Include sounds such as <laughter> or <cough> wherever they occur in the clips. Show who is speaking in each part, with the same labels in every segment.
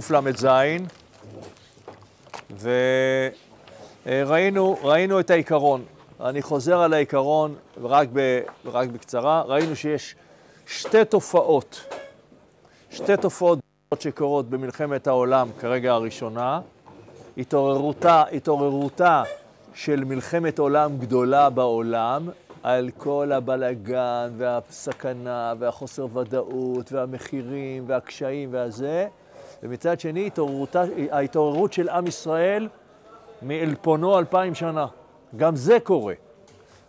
Speaker 1: קל"ז, וראינו ראינו את העיקרון. אני חוזר על העיקרון רק, ב, רק בקצרה. ראינו שיש שתי תופעות, שתי תופעות שקורות במלחמת העולם כרגע הראשונה. התעוררותה, התעוררותה של מלחמת עולם גדולה בעולם, על כל הבלגן והסכנה והחוסר ודאות והמחירים והקשיים והזה, ומצד שני ההתעוררות של עם ישראל מעלפונו אלפיים שנה. גם זה קורה.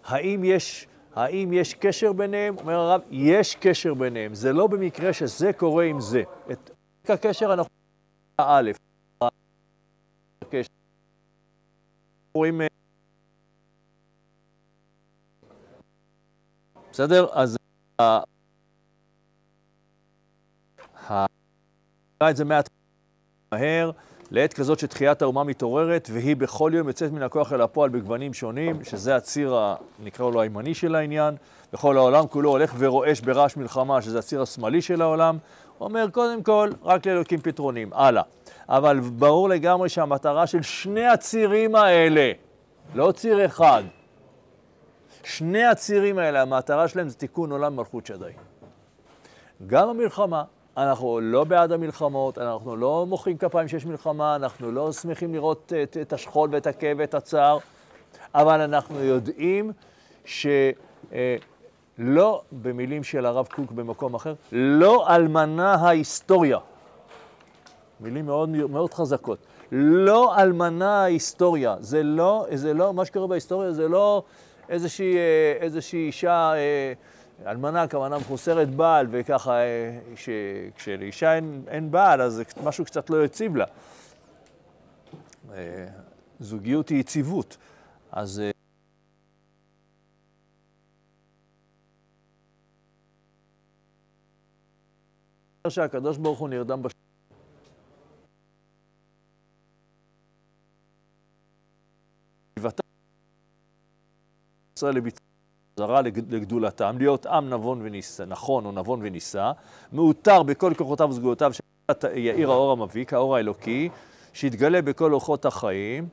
Speaker 1: האם יש, האם יש קשר ביניהם? אומר הרב, יש קשר ביניהם. זה לא במקרה שזה קורה עם זה. את הקשר אנחנו... א', רואים בסדר? אז את זה מעט מהר, לעת כזאת שתחיית האומה מתעוררת, והיא בכל יום יוצאת מן הכוח אל הפועל בגוונים שונים, שזה הציר, נקרא לו הימני של העניין. בכל העולם כולו הולך ורועש ברעש מלחמה, שזה הציר השמאלי של העולם. אומר, קודם כל, רק לאלוקים פתרונים. הלאה. אבל ברור לגמרי שהמטרה של שני הצירים האלה, לא ציר אחד, שני הצירים האלה, המטרה שלהם זה תיקון עולם מלכות שדי. גם המלחמה, אנחנו לא בעד המלחמות, אנחנו לא מוחאים כפיים שיש מלחמה, אנחנו לא שמחים לראות את, את השכול ואת הכאב ואת הצער, אבל אנחנו יודעים שלא, אה, במילים של הרב קוק במקום אחר, לא אלמנה ההיסטוריה. מילים מאוד, מאוד חזקות. לא אלמנה ההיסטוריה. זה לא, זה לא, מה שקורה בהיסטוריה זה לא איזושהי, אה, איזושהי אישה, אה, אלמנה, הכוונה מחוסרת בעל, וככה, אה, כשלאישה אין, אין בעל, אז משהו קצת לא יציב לה. זוגיות היא יציבות. אז... שהקדוש ברוך הוא נרדם בש... ישראל לביצוע לגדולתם, להיות עם נבון ונישא, נכון או נבון ונישא, מאותר בכל כוחותיו וסגולותיו של יאיר האור המביק, האור האלוקי, שיתגלה בכל אורחות החיים.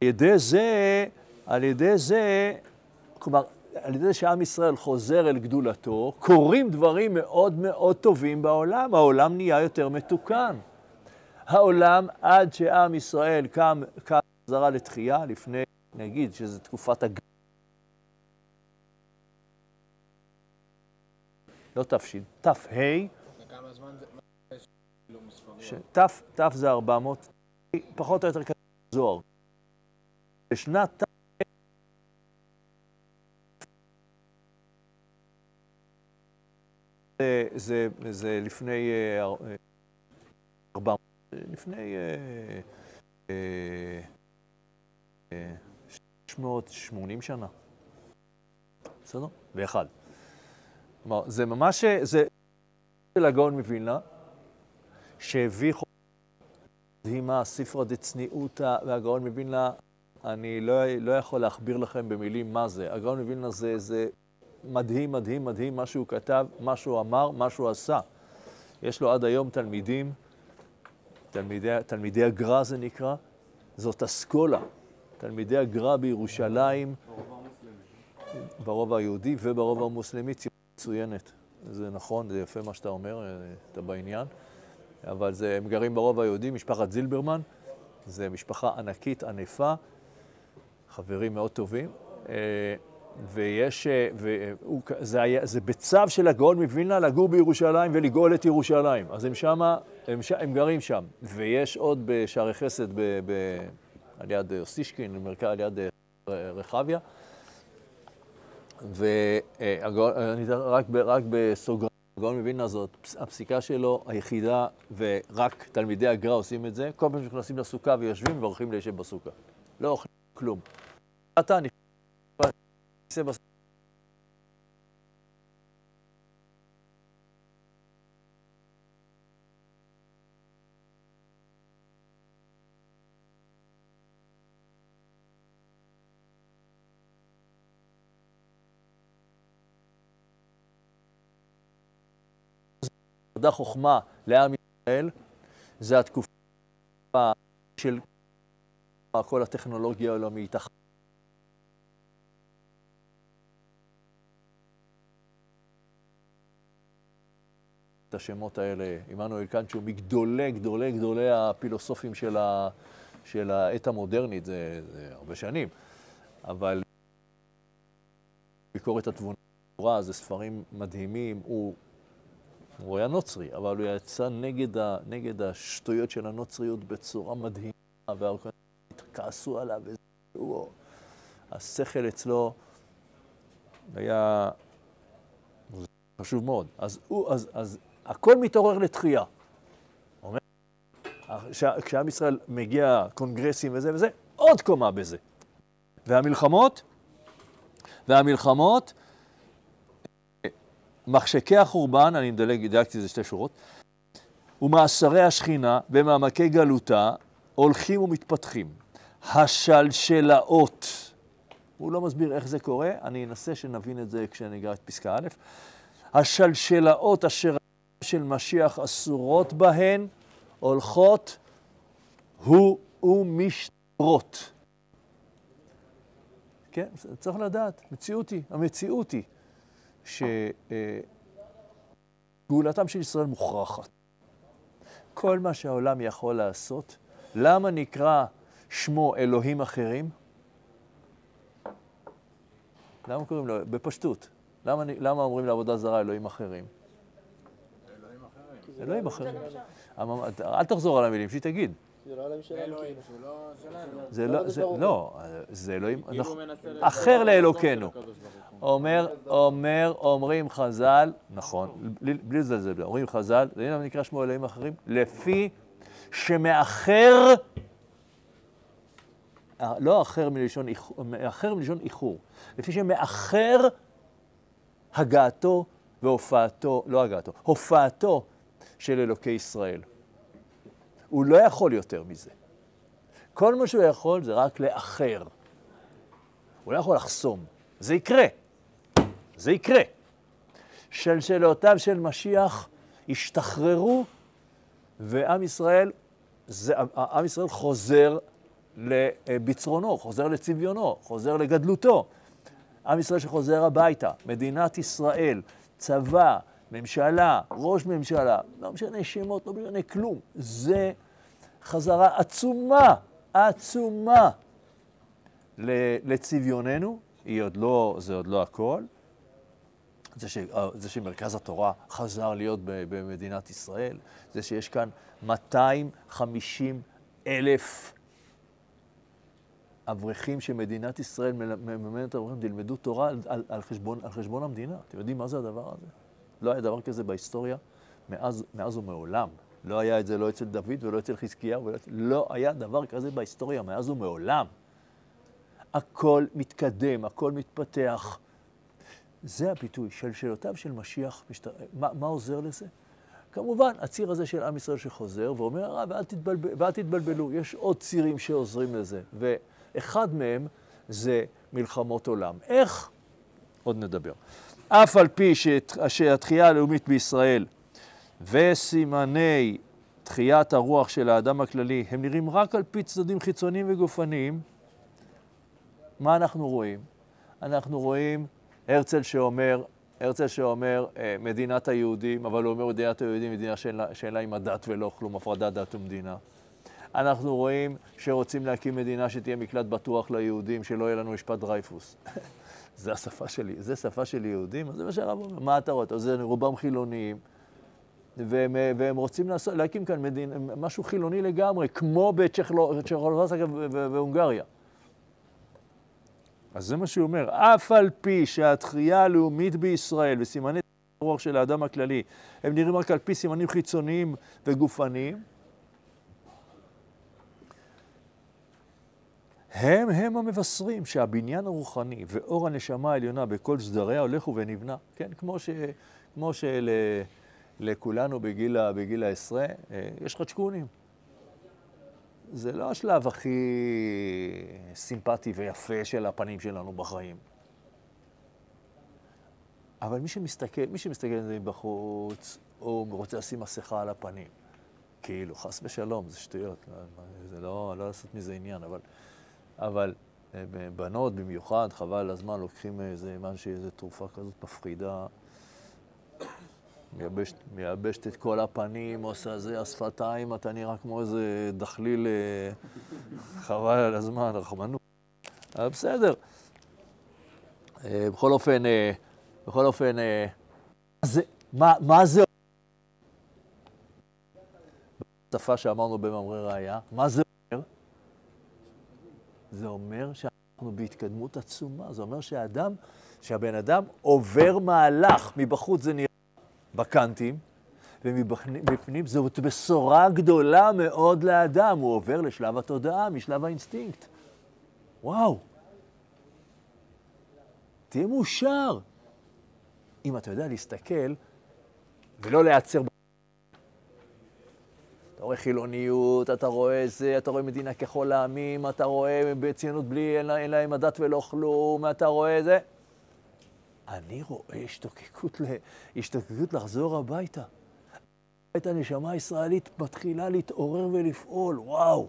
Speaker 1: על ידי זה, על ידי זה, כלומר, על ידי זה שעם ישראל חוזר אל גדולתו, קורים דברים מאוד מאוד טובים בעולם. העולם נהיה יותר מתוקן. העולם, עד שעם ישראל קם, קם חזרה לתחייה, לפני, נגיד, שזו תקופת הג... לא תש"ן, ת"ה.
Speaker 2: זמן זה?
Speaker 1: ת' זה 400, פחות או יותר כזה זוהר. בשנת ת' זה, זה, זה לפני 400, אה, לפני 680 אה, אה, שנה. בסדר? ואחד. כלומר, זה ממש, זה של הגאון מווילנה, שהביא חוכמה מדהימה, ספרא דצניעותא, והגאון מווילנה, אני לא, לא יכול להכביר לכם במילים מה זה. הגאון מווילנה זה, זה מדהים, מדהים, מדהים, מה שהוא כתב, מה שהוא אמר, מה שהוא עשה. יש לו עד היום תלמידים, תלמידי, תלמידי הגר"א זה נקרא, זאת אסכולה. תלמידי הגר"א בירושלים, ברוב היהודי וברוב המוסלמי. מצוינת. זה נכון, זה יפה מה שאתה אומר, אה, אתה בעניין. אבל זה, הם גרים ברוב היהודי, משפחת זילברמן. זה משפחה ענקית, ענפה, חברים מאוד טובים. אה, ויש, אה, והוא, זה, היה, זה בצו של הגאון מווילנה לגור בירושלים ולגאול את ירושלים. אז הם שמה, הם, הם גרים שם. ויש עוד בשערי חסד ב, ב, על יד אוסישקין, על יד רחביה. ואני רק, רק בסוגריים, הגאון מווילנה זאת, הפסיקה שלו היחידה, ורק תלמידי הגר"א עושים את זה, כל פעם שנכנסים לסוכה ויושבים והולכים ליישב בסוכה. לא אוכלים כלום. אתה נכנס נולדה חוכמה לעם ישראל, זה התקופה של כל הטכנולוגיה העולמית, את השמות האלה, עמנואל קאנט, שהוא מגדולי גדולי גדולי הפילוסופים של, ה, של העת המודרנית, זה, זה הרבה שנים, אבל ביקורת התבונה, זה ספרים מדהימים, הוא, הוא היה נוצרי, אבל הוא יצא נגד, ה, נגד השטויות של הנוצריות בצורה מדהימה, והרקונים כעסו עליו, והוא, השכל אצלו היה חשוב מאוד. אז, הוא, אז, אז הכל מתעורר לתחייה. אומר, כשעם ישראל מגיע קונגרסים וזה וזה, עוד קומה בזה. והמלחמות, והמלחמות, מחשקי החורבן, אני מדלג, דילגתי איזה שתי שורות, ומאסרי השכינה במעמקי גלותה הולכים ומתפתחים. השלשלאות, הוא לא מסביר איך זה קורה, אני אנסה שנבין את זה כשאני אגע את פסקה א', השלשלאות אשר של משיח אסורות בהן, הולכות הוא ומשתרות. כן, צריך לדעת, מציאות היא, המציאות היא שגאולתם של ישראל מוכרחת. כל מה שהעולם יכול לעשות, למה נקרא שמו אלוהים אחרים? למה קוראים לו? בפשטות. למה, למה אומרים לעבודה זרה אלוהים אחרים? אלוהים אחרים. אל תחזור על המילים, שהיא תגיד.
Speaker 2: זה לא אלוהים שלנו.
Speaker 1: זה לא, זה לא, זה אלוהים, אחר לאלוקינו. אומר, אומר, אומרים חז"ל, נכון, בלי לזלזל, אומרים חז"ל, זה הנה נקרא שמו אלוהים אחרים, לפי שמאחר, לא אחר מלשון, אחר מלשון איחור, לפי שמאחר הגעתו והופעתו, לא הגעתו, הופעתו של אלוקי ישראל. הוא לא יכול יותר מזה. כל מה שהוא יכול זה רק לאחר. הוא לא יכול לחסום. זה יקרה. זה יקרה. שלשלותיו של משיח השתחררו, ועם ישראל, זה, עם ישראל חוזר לביצרונו, חוזר לצביונו, חוזר לגדלותו. עם ישראל שחוזר הביתה, מדינת ישראל, צבא, ממשלה, ראש ממשלה, לא משנה שמות, לא משנה כלום. זה חזרה עצומה, עצומה לצביוננו. היא עוד לא, זה עוד לא הכל. זה, ש, זה שמרכז התורה חזר להיות במדינת ישראל, זה שיש כאן 250 אלף אברכים שמדינת ישראל מממנת אברכים, תלמדו תורה על, על, על, חשבון, על חשבון המדינה. אתם יודעים מה זה הדבר הזה? לא היה דבר כזה בהיסטוריה מאז, מאז ומעולם. לא היה את זה לא אצל דוד ולא אצל חזקיהו, ולא, לא היה דבר כזה בהיסטוריה מאז ומעולם. הכל מתקדם, הכל מתפתח. זה הביטוי, שלשלותיו של משיח, משת... מה, מה עוזר לזה? כמובן, הציר הזה של עם ישראל שחוזר ואומר, אה, ואל, תתבלבל, ואל תתבלבלו, יש עוד צירים שעוזרים לזה. ואחד מהם זה מלחמות עולם. איך? עוד נדבר. אף על פי שהתחייה הלאומית בישראל וסימני תחיית הרוח של האדם הכללי הם נראים רק על פי צדדים חיצוניים וגופניים, מה אנחנו רואים? אנחנו רואים הרצל שאומר, הרצל שאומר אה, מדינת היהודים, אבל הוא אומר מדינת היהודים מדינה שאין לה עם הדת ולא כלום, הפרדת דת ומדינה. אנחנו רואים שרוצים להקים מדינה שתהיה מקלט בטוח ליהודים, שלא יהיה לנו משפט דרייפוס. <laughs> זה השפה שלי, זה שפה של יהודים, זה מה שהרב אומר. מה אתה רואה? זה רובם חילוניים, והם, והם רוצים לעשות, להקים כאן מדין, משהו חילוני לגמרי, כמו בצ'כולוסקיה והונגריה. אז זה מה שהוא אומר, אף על פי שהתחייה הלאומית בישראל וסימני הרוח של האדם הכללי, הם נראים רק על פי סימנים חיצוניים וגופניים, הם הם המבשרים שהבניין הרוחני ואור הנשמה העליונה בכל סדריה הולך ונבנה. כן, כמו, ש, כמו שלכולנו בגיל, בגיל העשרה אה, יש חדשקונים. זה לא השלב הכי סימפטי ויפה של הפנים שלנו בחיים. אבל מי שמסתכל, מי שמסתכל על זה מבחוץ, הוא רוצה לשים מסכה על הפנים. כאילו, חס ושלום, זה שטויות, לא, זה לא, לא לעשות מזה עניין, אבל, אבל אה, בנות במיוחד, חבל על הזמן, לוקחים איזה משהו, איזה תרופה כזאת מפחידה, מייבשת, מייבשת את כל הפנים, עושה זה, השפתיים, אתה נראה כמו איזה דחליל, אה, חבל על הזמן, רחמנות. אבל בסדר. אה, בכל אופן, בכל אופן, זה, מה, מה זה בשפה שאמרנו במאמרי הראי"ה, מה זה? זה אומר שאנחנו בהתקדמות עצומה, זה אומר שהאדם, שהבן אדם עובר מהלך, מבחוץ זה נראה בקאנטים, ומבפנים זאת בשורה גדולה מאוד לאדם, הוא עובר לשלב התודעה, משלב האינסטינקט. וואו, תהיה מאושר. אם אתה יודע להסתכל ולא להיעצר אתה רואה חילוניות, אתה רואה זה, אתה רואה מדינה ככל העמים, אתה רואה בציונות בלי, אין, אין להם הדת ולא כלום, אתה רואה זה. אני רואה השתוקקות, השתוקקות לחזור הביתה. את הנשמה הישראלית מתחילה להתעורר ולפעול, וואו.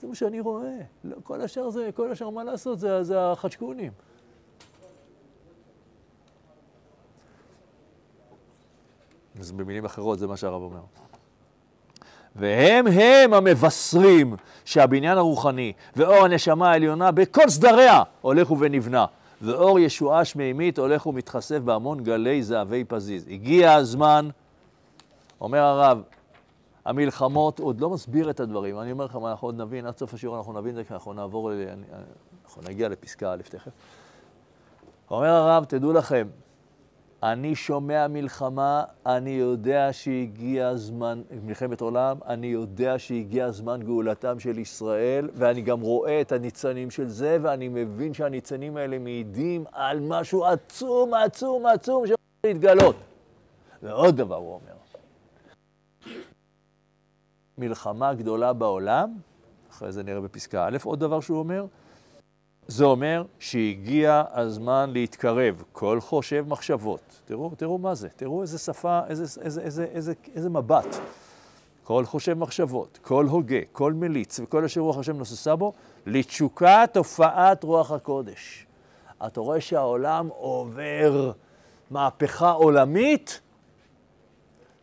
Speaker 1: זה מה שאני רואה. לא, כל השאר זה, כל השאר מה לעשות, זה, זה החדשקונים. אז במילים אחרות זה מה שהרב אומר. והם הם המבשרים שהבניין הרוחני ואור הנשמה העליונה בכל סדריה הולך ונבנה, ואור ישועה שמימית הולך ומתחשף בהמון גלי זהבי פזיז. הגיע הזמן, אומר הרב, המלחמות, עוד לא מסביר את הדברים, אני אומר לכם, אנחנו עוד נבין, עד סוף השיעור אנחנו נבין את זה, כי אנחנו נעבור, אנחנו נגיע לפסקה א' תכף. אומר הרב, תדעו לכם, אני שומע מלחמה, אני יודע שהגיע הזמן, מלחמת עולם, אני יודע שהגיע הזמן גאולתם של ישראל, ואני גם רואה את הניצנים של זה, ואני מבין שהניצנים האלה מעידים על משהו עצום, עצום, עצום שיכול להתגלות. ועוד דבר הוא אומר, מלחמה גדולה בעולם, אחרי זה נראה בפסקה א', עוד דבר שהוא אומר, זה אומר שהגיע הזמן להתקרב, כל חושב מחשבות. תראו, תראו מה זה, תראו איזה שפה, איזה, איזה, איזה, איזה, איזה מבט. כל חושב מחשבות, כל הוגה, כל מליץ וכל אשר רוח השם נוססה בו, לתשוקת הופעת רוח הקודש. אתה רואה שהעולם עובר מהפכה עולמית?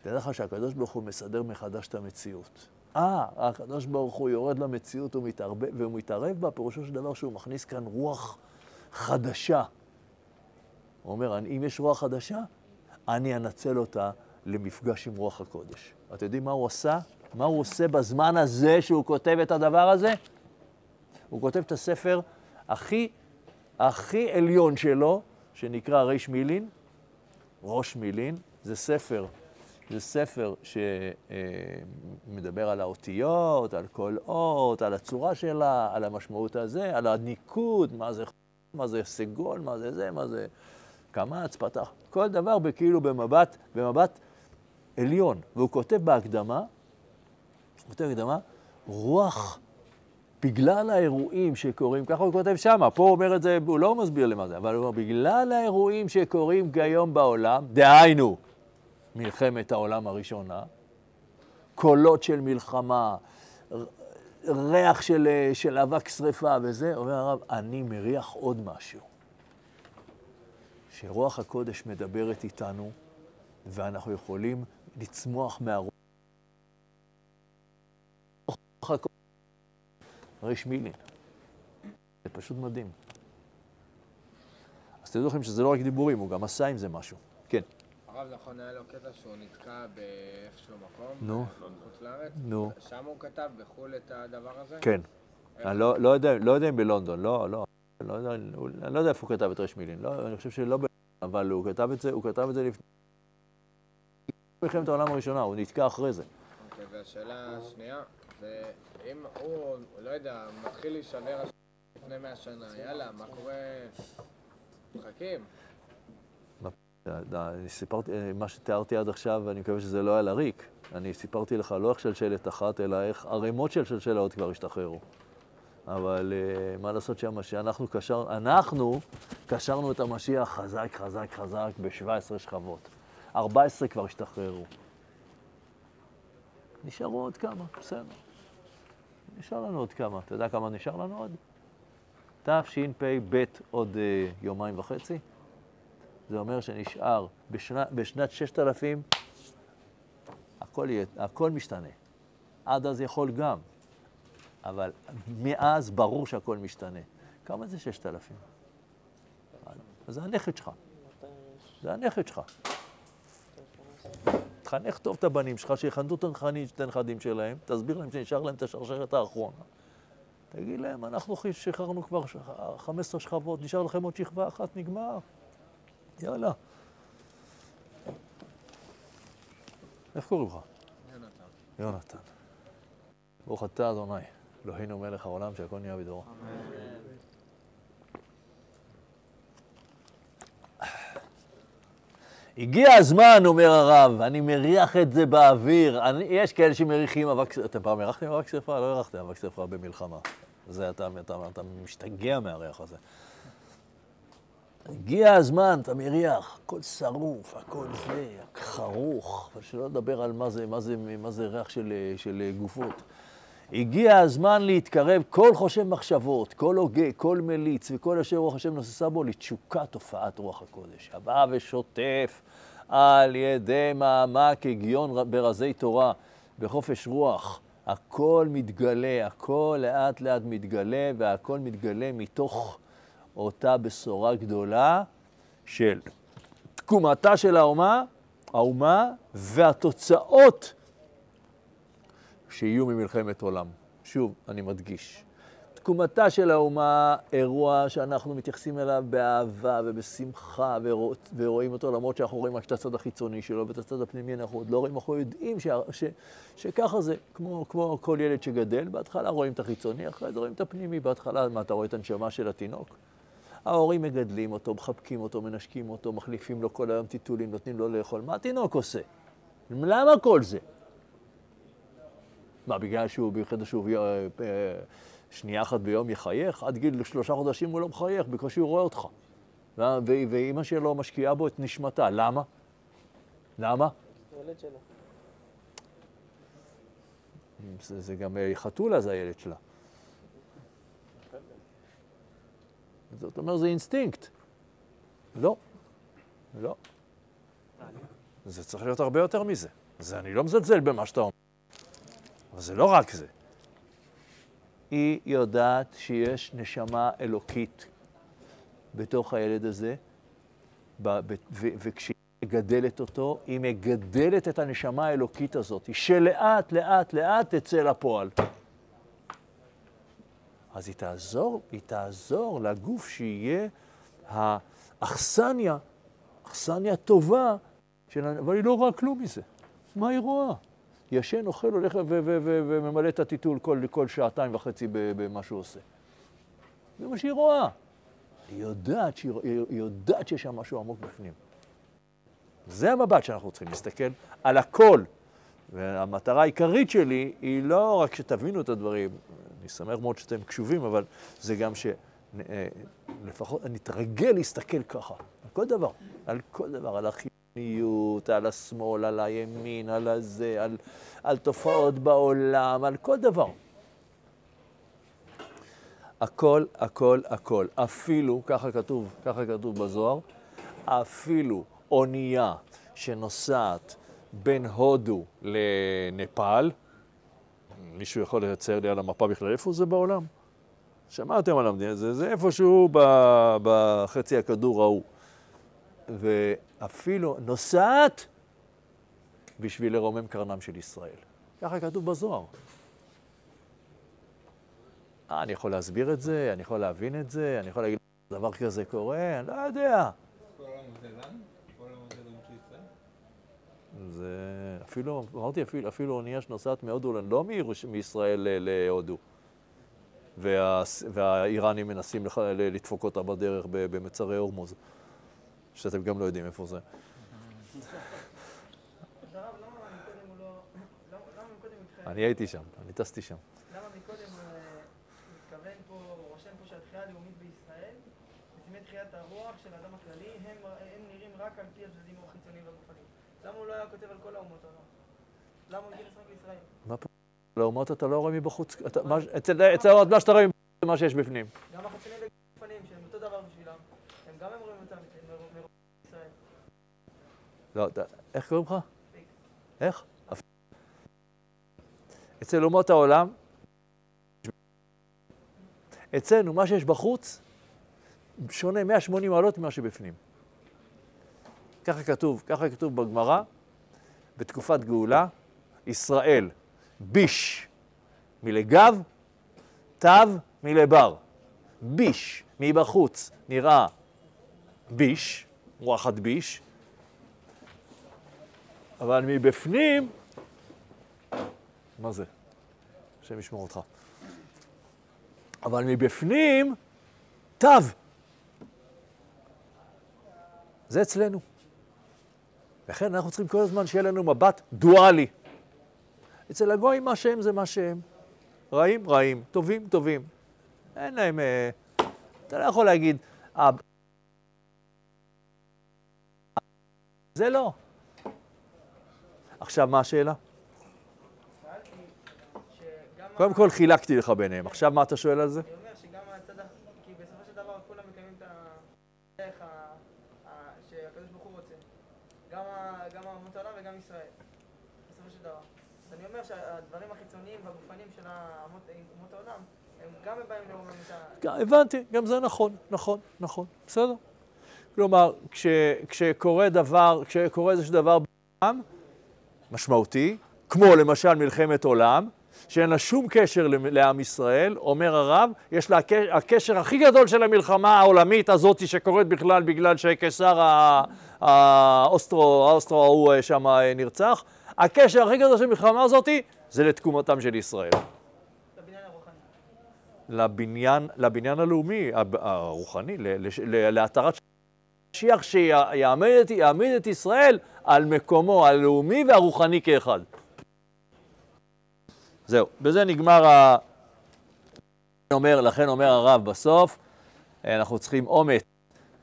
Speaker 1: תדע לך שהקדוש ברוך הוא מסדר מחדש את המציאות. אה, הקדוש ברוך הוא יורד למציאות והוא מתערב בה, פירושו של דבר שהוא מכניס כאן רוח חדשה. הוא אומר, אם יש רוח חדשה, אני אנצל אותה למפגש עם רוח הקודש. אתם יודעים מה הוא עשה? מה הוא עושה בזמן הזה שהוא כותב את הדבר הזה? הוא כותב את הספר הכי, הכי עליון שלו, שנקרא ריש מילין, ראש מילין, זה ספר זה ספר שמדבר על האותיות, על כל אות, על הצורה שלה, על המשמעות הזה, על הניקוד, מה זה, מה זה סגול, מה זה זה, מה זה קמץ, פתח, כל דבר כאילו במבט, במבט עליון. והוא כותב בהקדמה, הוא כותב בהקדמה, רוח, בגלל האירועים שקורים, ככה הוא כותב שמה, פה הוא אומר את זה, הוא לא מסביר למה זה, אבל הוא אומר, בגלל האירועים שקורים כיום בעולם, דהיינו, מלחמת העולם הראשונה, קולות של מלחמה, ריח של, של אבק שרפה וזה, אומר הרב, אני מריח עוד משהו. שרוח הקודש מדברת איתנו, ואנחנו יכולים לצמוח מהרוח. הקודש, ריש מילין. זה פשוט מדהים. אז תדעו לכם שזה לא רק דיבורים, הוא גם עשה עם זה משהו. כן.
Speaker 2: הרב נכון היה לו קטע שהוא נתקע באיזשהו מקום,
Speaker 1: נו,
Speaker 2: בחוץ לארץ,
Speaker 1: נו.
Speaker 2: שם הוא כתב בחו"ל את הדבר הזה?
Speaker 1: כן. אני לא, לא, יודע, לא יודע אם בלונדון, לא, לא. לא יודע, אני לא יודע איפה הוא כתב את רש מילין, לא, אני חושב שלא בלונדון, אבל הוא כתב את זה, הוא כתב את זה לפני מלחמת העולם הראשונה, הוא נתקע אחרי זה.
Speaker 2: אוקיי, והשאלה השנייה, זה אם הוא, לא יודע, מתחיל להישבר לפני מאה שנה, יאללה, מה קורה? מחכים.
Speaker 1: אני סיפרתי, מה שתיארתי עד עכשיו, ואני מקווה שזה לא היה לריק, אני סיפרתי לך לא איך שלשלת אחת, אלא איך ערימות של שלשלות כבר השתחררו. אבל uh, מה לעשות שם, שאנחנו קשר, אנחנו קשרנו את המשיח חזק, חזק, חזק ב-17 שכבות. 14 כבר השתחררו. נשארו עוד כמה, בסדר. נשאר לנו עוד כמה. אתה יודע כמה נשאר לנו עוד? תשפ"ב עוד uh, יומיים וחצי. זה אומר שנשאר בשנה, בשנת 6,000, הכל, הכל משתנה. עד אז יכול גם, אבל מאז ברור שהכל משתנה. כמה זה 6,000? זה הנכד שלך. זה הנכד שלך. תחנך טוב את הבנים שלך, שיכנתו את הנכדים שלהם, תסביר להם שנשאר להם את השרשרת האחרונה. תגיד להם, אנחנו שחררנו כבר 15 שכבות, נשאר לכם עוד שכבה אחת, נגמר. יאללה. איך קוראים לך?
Speaker 2: יונתן.
Speaker 1: יונתן. ברוך אתה אדוני, אלוהינו מלך העולם, שהכל נהיה בדורו. הגיע הזמן, אומר הרב, אני מריח את זה באוויר. אני, יש כאלה שמריחים אבק... אתם פעם הרחתם אבק שרפה? לא הרחתם אבק שרפה במלחמה. זה, אתה, אתה, אתה משתגע מהריח הזה. הגיע הזמן, אתה מריח, הכל שרוף, הכל זה, חרוך, שלא לדבר על מה זה, מה זה, מה זה ריח של, של גופות. הגיע הזמן להתקרב כל חושב מחשבות, כל הוגה, כל מליץ וכל אשר רוח השם נוססה בו לתשוקת הופעת רוח הקודש. הבא ושוטף על ידי מעמק הגיון ברזי תורה, בחופש רוח. הכל מתגלה, הכל לאט לאט מתגלה, והכל מתגלה מתוך אותה בשורה גדולה של תקומתה של האומה, האומה והתוצאות שיהיו ממלחמת עולם. שוב, אני מדגיש. תקומתה של האומה, אירוע שאנחנו מתייחסים אליו באהבה ובשמחה ורוא, ורואים אותו, למרות שאנחנו רואים רק את הצד החיצוני שלו ואת הצד הפנימי אנחנו עוד לא רואים, אנחנו יודעים ש, ש, שככה זה, כמו, כמו כל ילד שגדל, בהתחלה רואים את החיצוני, אחרי זה רואים את הפנימי, בהתחלה, מה, אתה רואה את הנשמה של התינוק? ההורים מגדלים אותו, מחבקים אותו, מנשקים אותו, מחליפים לו כל היום טיטולים, נותנים לו לאכול. מה התינוק עושה? למה כל זה? מה, בגלל שהוא, בגלל שהוא אה, שנייה אחת ביום יחייך? עד גיל שלושה חודשים הוא לא מחייך, בקושי הוא רואה אותך. ואימא שלו משקיעה בו את נשמתה. למה? למה? זה, זה גם אה, חתולה זה הילד שלה. זאת אומרת, זה אינסטינקט. לא, לא. זה צריך להיות הרבה יותר מזה. זה, אני לא מזלזל במה שאתה אומר. אבל זה לא רק זה. היא יודעת שיש נשמה אלוקית בתוך הילד הזה, וכשהיא מגדלת אותו, היא מגדלת את הנשמה האלוקית הזאת, שלאט, לאט, לאט תצא לפועל. אז היא תעזור, היא תעזור לגוף שיהיה האכסניה, אכסניה טובה, של... אבל היא לא רואה כלום מזה. מה היא רואה? ישן, אוכל, הולך וממלא את הטיטול כל, כל שעתיים וחצי במה שהוא עושה. זה מה שהיא רואה. היא יודעת, שהיא, היא יודעת שיש שם משהו עמוק בפנים. זה המבט שאנחנו צריכים להסתכל על הכל. והמטרה העיקרית שלי היא לא רק שתבינו את הדברים, אני שמח מאוד שאתם קשובים, אבל זה גם שלפחות נתרגל להסתכל ככה, על כל דבר, על כל דבר, על החיוניות, על השמאל, על הימין, על הזה, על, על תופעות בעולם, על כל דבר. הכל, הכל, הכל. אפילו, ככה כתוב, ככה כתוב בזוהר, אפילו אונייה שנוסעת בין הודו לנפאל, מישהו יכול לצייר לי על המפה בכלל איפה זה בעולם? שמעתם על המדינה, זה, זה איפשהו בחצי הכדור ההוא. ואפילו נוסעת בשביל לרומם קרנם של ישראל. ככה כתוב בזוהר. אה, אני יכול להסביר את זה, אני יכול להבין את זה, אני יכול להגיד דבר כזה קורה, אני לא יודע. זה אפילו, אמרתי אפילו, אפילו אונייה שנוסעת מהודו, לא מישראל להודו. וה, והאיראנים מנסים לח, לדפוק אותה בדרך במצרי הורמוז, שאתם גם לא יודעים איפה זה. אני הייתי שם, אני טסתי שם.
Speaker 3: למה מקודם מתכוון פה, רושם פה שהתחייה הלאומית בישראל, לפני תחיית הרוח של האדם הכללי, הם נראים רק על פי. למה הוא לא היה כותב על כל האומות העולם? למה הוא הגיע לשחק בישראל?
Speaker 1: מה פה? לאומות אתה לא רואה מבחוץ, אצל האומות מה שאתה רואה מבחוץ זה מה שיש בפנים.
Speaker 3: גם החצנים וגופנים, שהם אותו דבר בשבילם, הם גם הם רואים אותם מרוב- ישראל.
Speaker 1: לא, איך קוראים לך? איך? אצל אומות העולם, אצלנו מה שיש בחוץ שונה 180 מעלות ממה שבפנים. ככה כתוב, ככה כתוב בגמרא, בתקופת גאולה, ישראל ביש מלגב, תו מלבר. ביש מבחוץ נראה ביש, רוחת ביש, אבל מבפנים, מה זה? השם ישמור אותך. אבל מבפנים, תו. זה אצלנו. לכן אנחנו צריכים כל הזמן שיהיה לנו מבט דואלי. אצל הגויים מה שהם זה מה שהם. רעים, רעים, טובים, טובים. אין להם... אה, אתה לא יכול להגיד, אה, זה לא. עכשיו, מה השאלה? קודם כל חילקתי לך ביניהם, עכשיו מה אתה שואל על זה?
Speaker 3: אני אומר שגם הצד, ה- כי בסופו של דבר כולם מקיימים את הדרך ה- ה- שהקדוש ברוך הוא רוצה. גם ה- גם אומות העולם וגם ישראל. בסופו של דבר. אז אני אומר שהדברים החיצוניים והגופניים של אומות העולם, הם גם באים לרומם את ה...
Speaker 1: גם- הבנתי, גם זה נכון, נכון, נכון, בסדר. כלומר, כש, כשקורה דבר, כשקורה איזשהו דבר בעולם משמעותי, כמו למשל מלחמת עולם, שאין לה שום קשר לעם ישראל, אומר הרב, יש לה הקשר, הכי גדול של המלחמה העולמית הזאת שקורית בכלל בגלל שקיסר האוסטרו, האוסטרו ההוא שם נרצח, הקשר הכי גדול של המלחמה הזאת זה לתקומתם של ישראל.
Speaker 3: לבניין.
Speaker 1: לבניין, הלאומי, הרוחני, להתרת משיח שיעמיד את, יעמיד את ישראל על מקומו הלאומי והרוחני כאחד. זהו, בזה נגמר ה... אומר, לכן אומר הרב בסוף, אנחנו צריכים אומץ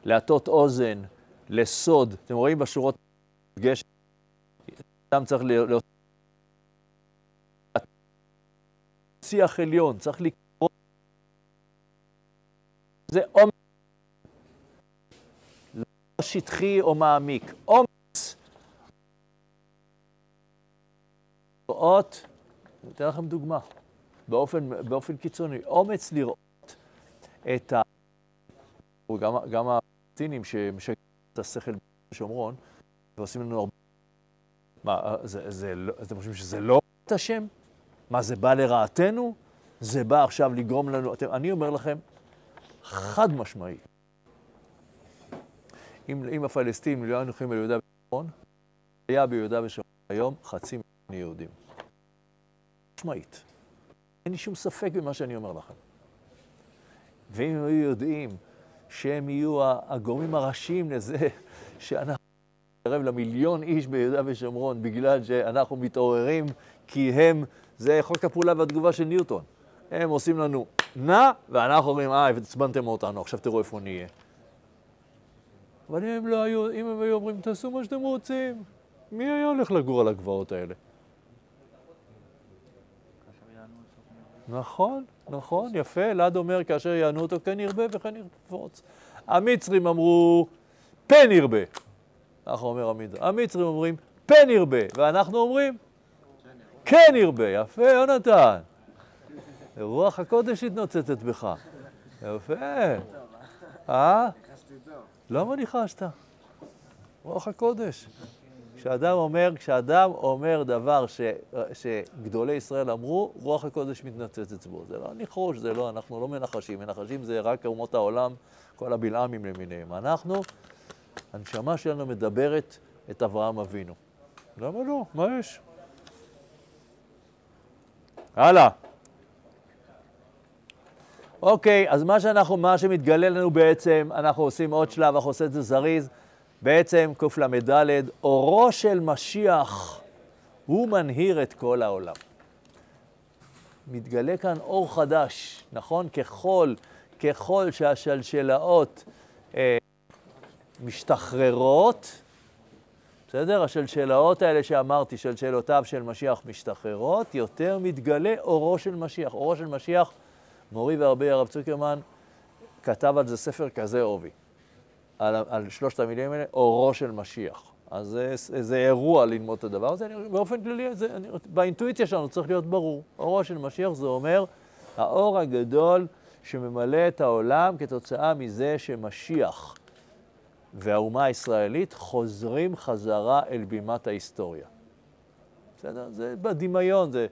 Speaker 1: להטות אוזן לסוד. אתם רואים בשורות גשם, אדם צריך ל- שיח עליון, צריך לקרוא. זה אומץ. לא שטחי או מעמיק. אומץ. לראות, אני אתן לכם דוגמה, באופן, באופן קיצוני. אומץ לראות את ה... גם, גם הפלסטינים שמשגעים את השכל בשומרון, ועושים לנו הרבה... מה, זה, זה, לא- אתם חושבים שזה לא את השם? מה, זה בא לרעתנו? זה בא עכשיו לגרום לנו... אתם, אני אומר לכם, חד משמעי. אם, אם הפלסטינים לא היו נוחים ביהודה ושומרון, היה ביהודה ושומרון היום חצי מיליון יהודים. משמעית. אין לי שום ספק במה שאני אומר לכם. ואם הם היו יודעים שהם יהיו הגורמים הראשיים לזה <laughs> שאנחנו נתקרב למיליון איש ביהודה ושומרון בגלל שאנחנו מתעוררים כי הם, זה חוק הפעולה והתגובה של ניוטון. הם עושים לנו נע, ואנחנו אומרים, אה, עצבנתם אותנו, עכשיו תראו איפה נהיה. אבל אם הם לא היו, אם הם היו אומרים, תעשו מה שאתם רוצים, מי היה הולך לגור על הגבעות האלה? נכון, נכון, יפה, אלעד אומר, כאשר יענו אותו כן ירבה וכן ירבוץ. המצרים אמרו, פן ירבה. ככה אומר המצרים. המצרים אומרים, פן ירבה, ואנחנו אומרים, כן ירבה. יפה, יונתן. רוח הקודש התנוצצת בך. יפה. אה? למה ניחשת? רוח הקודש. כשאדם אומר, כשאדם אומר דבר ש, שגדולי ישראל אמרו, רוח הקודש מתנצצת בו. זה לא ניחוש, זה לא, אנחנו לא מנחשים. מנחשים זה רק אומות העולם, כל הבלעמים למיניהם. אנחנו, הנשמה שלנו מדברת את אברהם אבינו. למה לא? מה יש? הלאה. אוקיי, אז מה שאנחנו, מה שמתגלה לנו בעצם, אנחנו עושים עוד שלב, אנחנו עושים את זה זריז. בעצם קל"ד, אורו של משיח, הוא מנהיר את כל העולם. מתגלה כאן אור חדש, נכון? ככל, ככל שהשלשלאות אה, משתחררות, בסדר? השלשלאות האלה שאמרתי, שלשלותיו של משיח משתחררות, יותר מתגלה אורו של משיח. אורו של משיח, מורי ורבי הרב צוקרמן כתב על זה ספר כזה עובי, על, על שלושת המילים האלה, אורו של משיח. אז זה, זה אירוע ללמוד את הדבר הזה. אני, באופן כללי, זה, אני, באינטואיציה שלנו צריך להיות ברור. אורו של משיח זה אומר האור הגדול שממלא את העולם כתוצאה מזה שמשיח והאומה הישראלית חוזרים חזרה אל בימת ההיסטוריה. בסדר? זה בדמיון, זה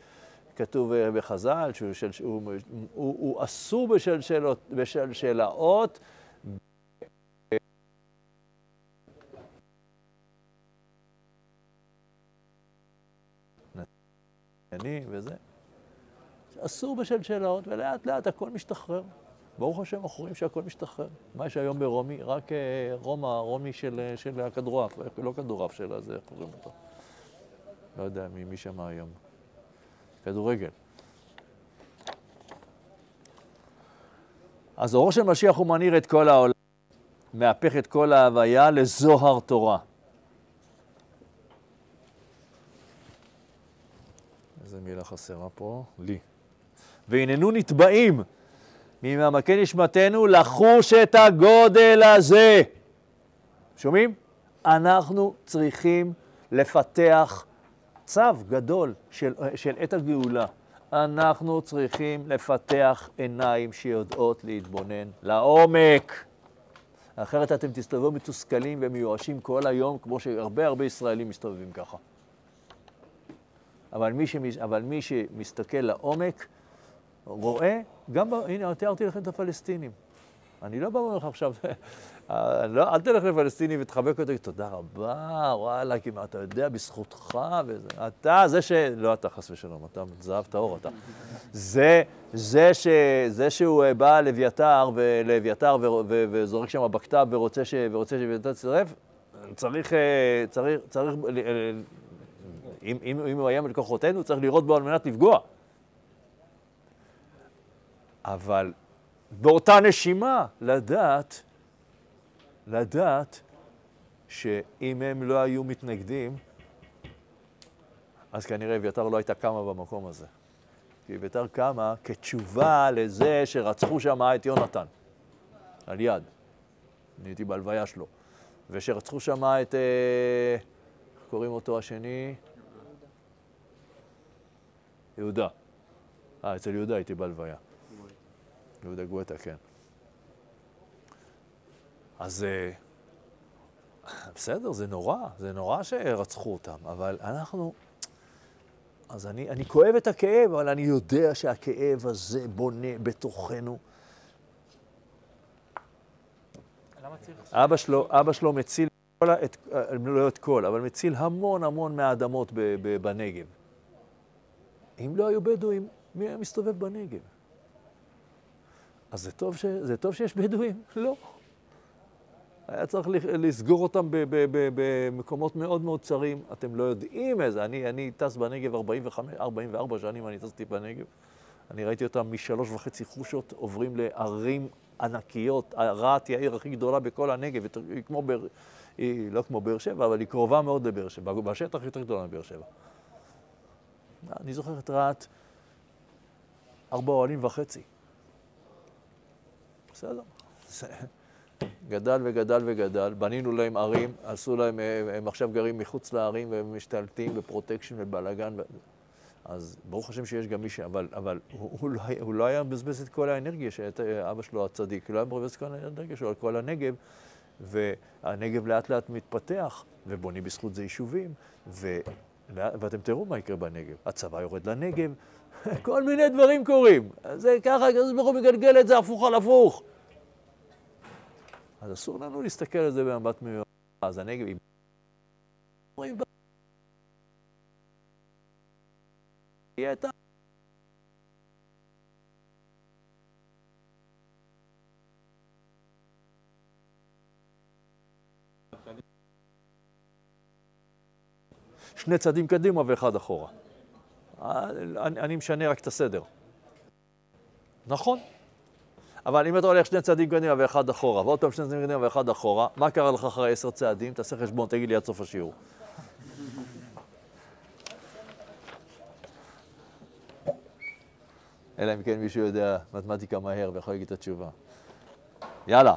Speaker 1: כתוב אה, בחז"ל, שהוא, שהוא, הוא, הוא, הוא אסור בשלשלות, בשלשלאות. אני וזה. אסור בשלשלאות, ולאט לאט הכל משתחרר. ברוך השם, אנחנו רואים שהכל משתחרר. מה יש היום ברומי? רק אה, רומא, רומי של, של הכדורעף, לא כדורעף שלה, זה איך קוראים אותו? לא יודע מי, מי שם היום. כדורגל. אז אורו של משיח הוא מנהיר את כל העולם, מהפך את כל ההוויה לזוהר תורה. איזה מילה חסרה פה? לי. והננו נתבעים ממעמקי נשמתנו לחוש את הגודל הזה. שומעים? אנחנו צריכים לפתח צו גדול של, של עת הגאולה. אנחנו צריכים לפתח עיניים שיודעות להתבונן לעומק. אחרת אתם תסתובבו מתוסכלים ומיואשים כל היום, כמו שהרבה הרבה ישראלים מסתובבים ככה. אבל מי, שמס, אבל מי שמסתכל לעומק, רואה, גם, ב, הנה, תיארתי לכם את הפלסטינים. אני לא בא ואומר לך עכשיו, <laughs> לא, אל תלך לפלסטיני ותחבק אותו, תודה רבה, וואלה, כי אתה יודע, בזכותך וזה. אתה, זה ש... לא אתה, חס ושלום, אתה זהב טהור, אתה. זה, זה, ש, זה שהוא אה, בא לאביתר, ולאביתר וזורק שם בקת"ב ורוצה, שאביתר יצטרף, צריך, אה, צריך, צריך, אם, אם, אם הוא היה מלקוחותינו, צריך לראות בו על מנת לפגוע. אבל באותה נשימה, לדעת, לדעת שאם הם לא היו מתנגדים, אז כנראה אביתר לא הייתה קמה במקום הזה. כי אביתר קמה כתשובה לזה שרצחו שם את יונתן, על יד. אני הייתי בהלוויה שלו. ושרצחו שם את, אה, איך קוראים אותו השני? יהודה. אה, אצל יהודה הייתי בהלוויה. יהודה גואטה, כן. אז אה, בסדר, זה נורא, זה נורא שרצחו אותם, אבל אנחנו... אז אני, אני כואב את הכאב, אבל אני יודע שהכאב הזה בונה בתוכנו. אבא שלו, אבא שלו מציל, את, לא את כל, אבל מציל המון המון מהאדמות בנגב. אם לא היו בדואים, מי היה מסתובב בנגב? אז זה טוב, ש... זה טוב שיש בדואים? <laughs> לא. היה צריך לסגור אותם במקומות מאוד מאוד צרים. אתם לא יודעים איזה, אני, אני טס בנגב 45, 44 שנים, אני טסתי בנגב. אני ראיתי אותם משלוש וחצי חושות עוברים לערים ענקיות. רהט היא העיר הכי גדולה בכל הנגב, היא כמו באר, היא לא כמו באר שבע, אבל היא קרובה מאוד לבאר שבע, בשטח היא יותר גדולה מבאר שבע. אני זוכר את רהט, ארבע אוהלים וחצי. בסדר. גדל וגדל וגדל, בנינו להם ערים, עשו להם, הם עכשיו גרים מחוץ לערים והם משתלטים בפרוטקשן ובלאגן. אז ברוך השם שיש גם מי ש... אבל, אבל הוא, הוא, לא, הוא לא היה מבזבז את כל האנרגיה שאת אבא שלו הצדיק, הוא לא היה מבזבז את כל האנרגיה שלו על כל הנגב, והנגב לאט לאט מתפתח, ובונים בזכות זה יישובים, ו... ואתם תראו מה יקרה בנגב. הצבא יורד לנגב, <laughs> כל מיני דברים קורים. זה ככה, הקדוש ברוך הוא מגלגל את זה הפוך על הפוך. אז אסור לנו להסתכל על זה במבט מיוחד. אז הנגב... יהיה את ה... שני צעדים קדימה ואחד אחורה. אני, אני משנה רק את הסדר. נכון. אבל אם אתה הולך שני צעדים קדימה ואחד אחורה, ועוד פעם שני צעדים קדימה ואחד אחורה, מה קרה לך אחרי עשר צעדים? תעשה חשבון, תגיד לי עד סוף השיעור. אלא אם כן מישהו יודע מתמטיקה מהר ויכול להגיד את התשובה. יאללה.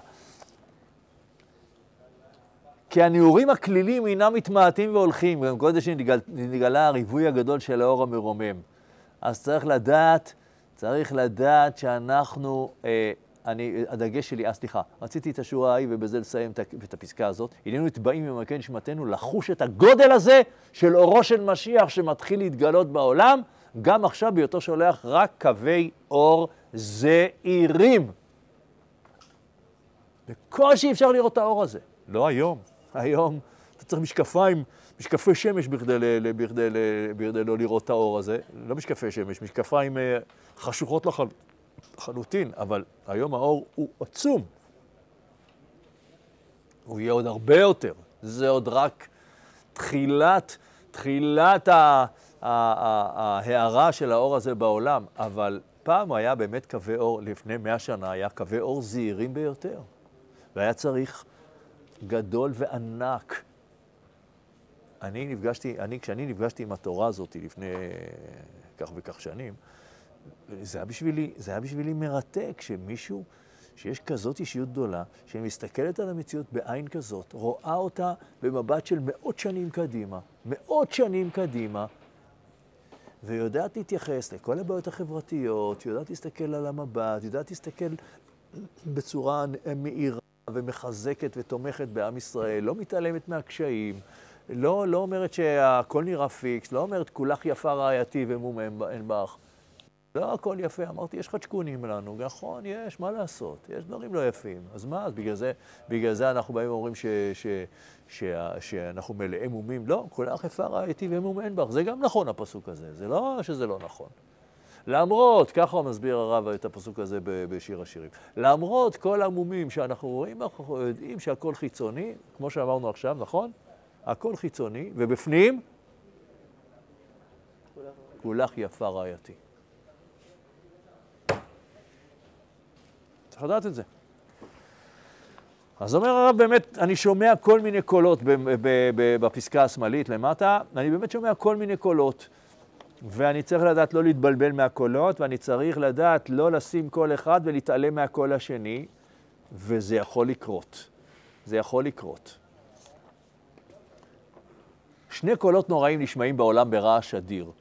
Speaker 1: כי הנעורים הכלילים אינם מתמעטים והולכים, גם קודם שנתגלה הריבוי הגדול של האור המרומם. אז צריך לדעת, צריך לדעת שאנחנו, אה, אני, הדגש שלי, אה, סליחה, רציתי את השורה ההיא ובזה לסיים את, את הפסקה הזאת. הננו נתבעים ממכן נשמתנו לחוש את הגודל הזה של אורו של משיח שמתחיל להתגלות בעולם, גם עכשיו בהיותו שולח רק קווי אור זעירים. בקושי אפשר לראות את האור הזה. לא היום. היום אתה צריך משקפיים, משקפי שמש בכדי, בכדי, בכדי לא לראות את האור הזה. לא משקפי שמש, משקפיים אה, חשוכות לחל, לחלוטין, אבל היום האור הוא עצום. הוא יהיה עוד הרבה יותר. זה עוד רק תחילת, תחילת ההערה של האור הזה בעולם, אבל פעם היה באמת קווי אור, לפני מאה שנה היה קווי אור זעירים ביותר, והיה צריך גדול וענק. אני נפגשתי, אני, כשאני נפגשתי עם התורה הזאת לפני כך וכך שנים, זה היה בשבילי, זה היה בשבילי מרתק שמישהו, שיש כזאת אישיות גדולה, שמסתכלת על המציאות בעין כזאת, רואה אותה במבט של מאות שנים קדימה, מאות שנים קדימה, ויודעת להתייחס לכל הבעיות החברתיות, יודעת להסתכל על המבט, יודעת להסתכל בצורה מאירה ומחזקת ותומכת בעם ישראל, לא מתעלמת מהקשיים, לא, לא אומרת שהכל נראה פיקס, לא אומרת כולך יפה רעייתי ומום אין בך. לא הכל יפה, אמרתי, יש חדשקונים לנו, נכון, יש, מה לעשות, יש דברים לא יפים. אז מה, אז בגלל זה, בגלל זה אנחנו באים ואומרים שאנחנו מלאי מומים? לא, כולך יפה רעייתי ומום אין בך. זה גם נכון, הפסוק הזה, זה לא שזה לא נכון. למרות, ככה מסביר הרב את הפסוק הזה בשיר השירים, למרות כל המומים שאנחנו רואים, אנחנו יודעים שהכל חיצוני, כמו שאמרנו עכשיו, נכון? הכל חיצוני, ובפנים, כולך יפה רעייתי. צריך לדעת את זה. אז אומר הרב, באמת, אני שומע כל מיני קולות בפסקה השמאלית למטה, אני באמת שומע כל מיני קולות. ואני צריך לדעת לא להתבלבל מהקולות, ואני צריך לדעת לא לשים קול אחד ולהתעלם מהקול השני, וזה יכול לקרות. זה יכול לקרות. שני קולות נוראים נשמעים בעולם ברעש אדיר.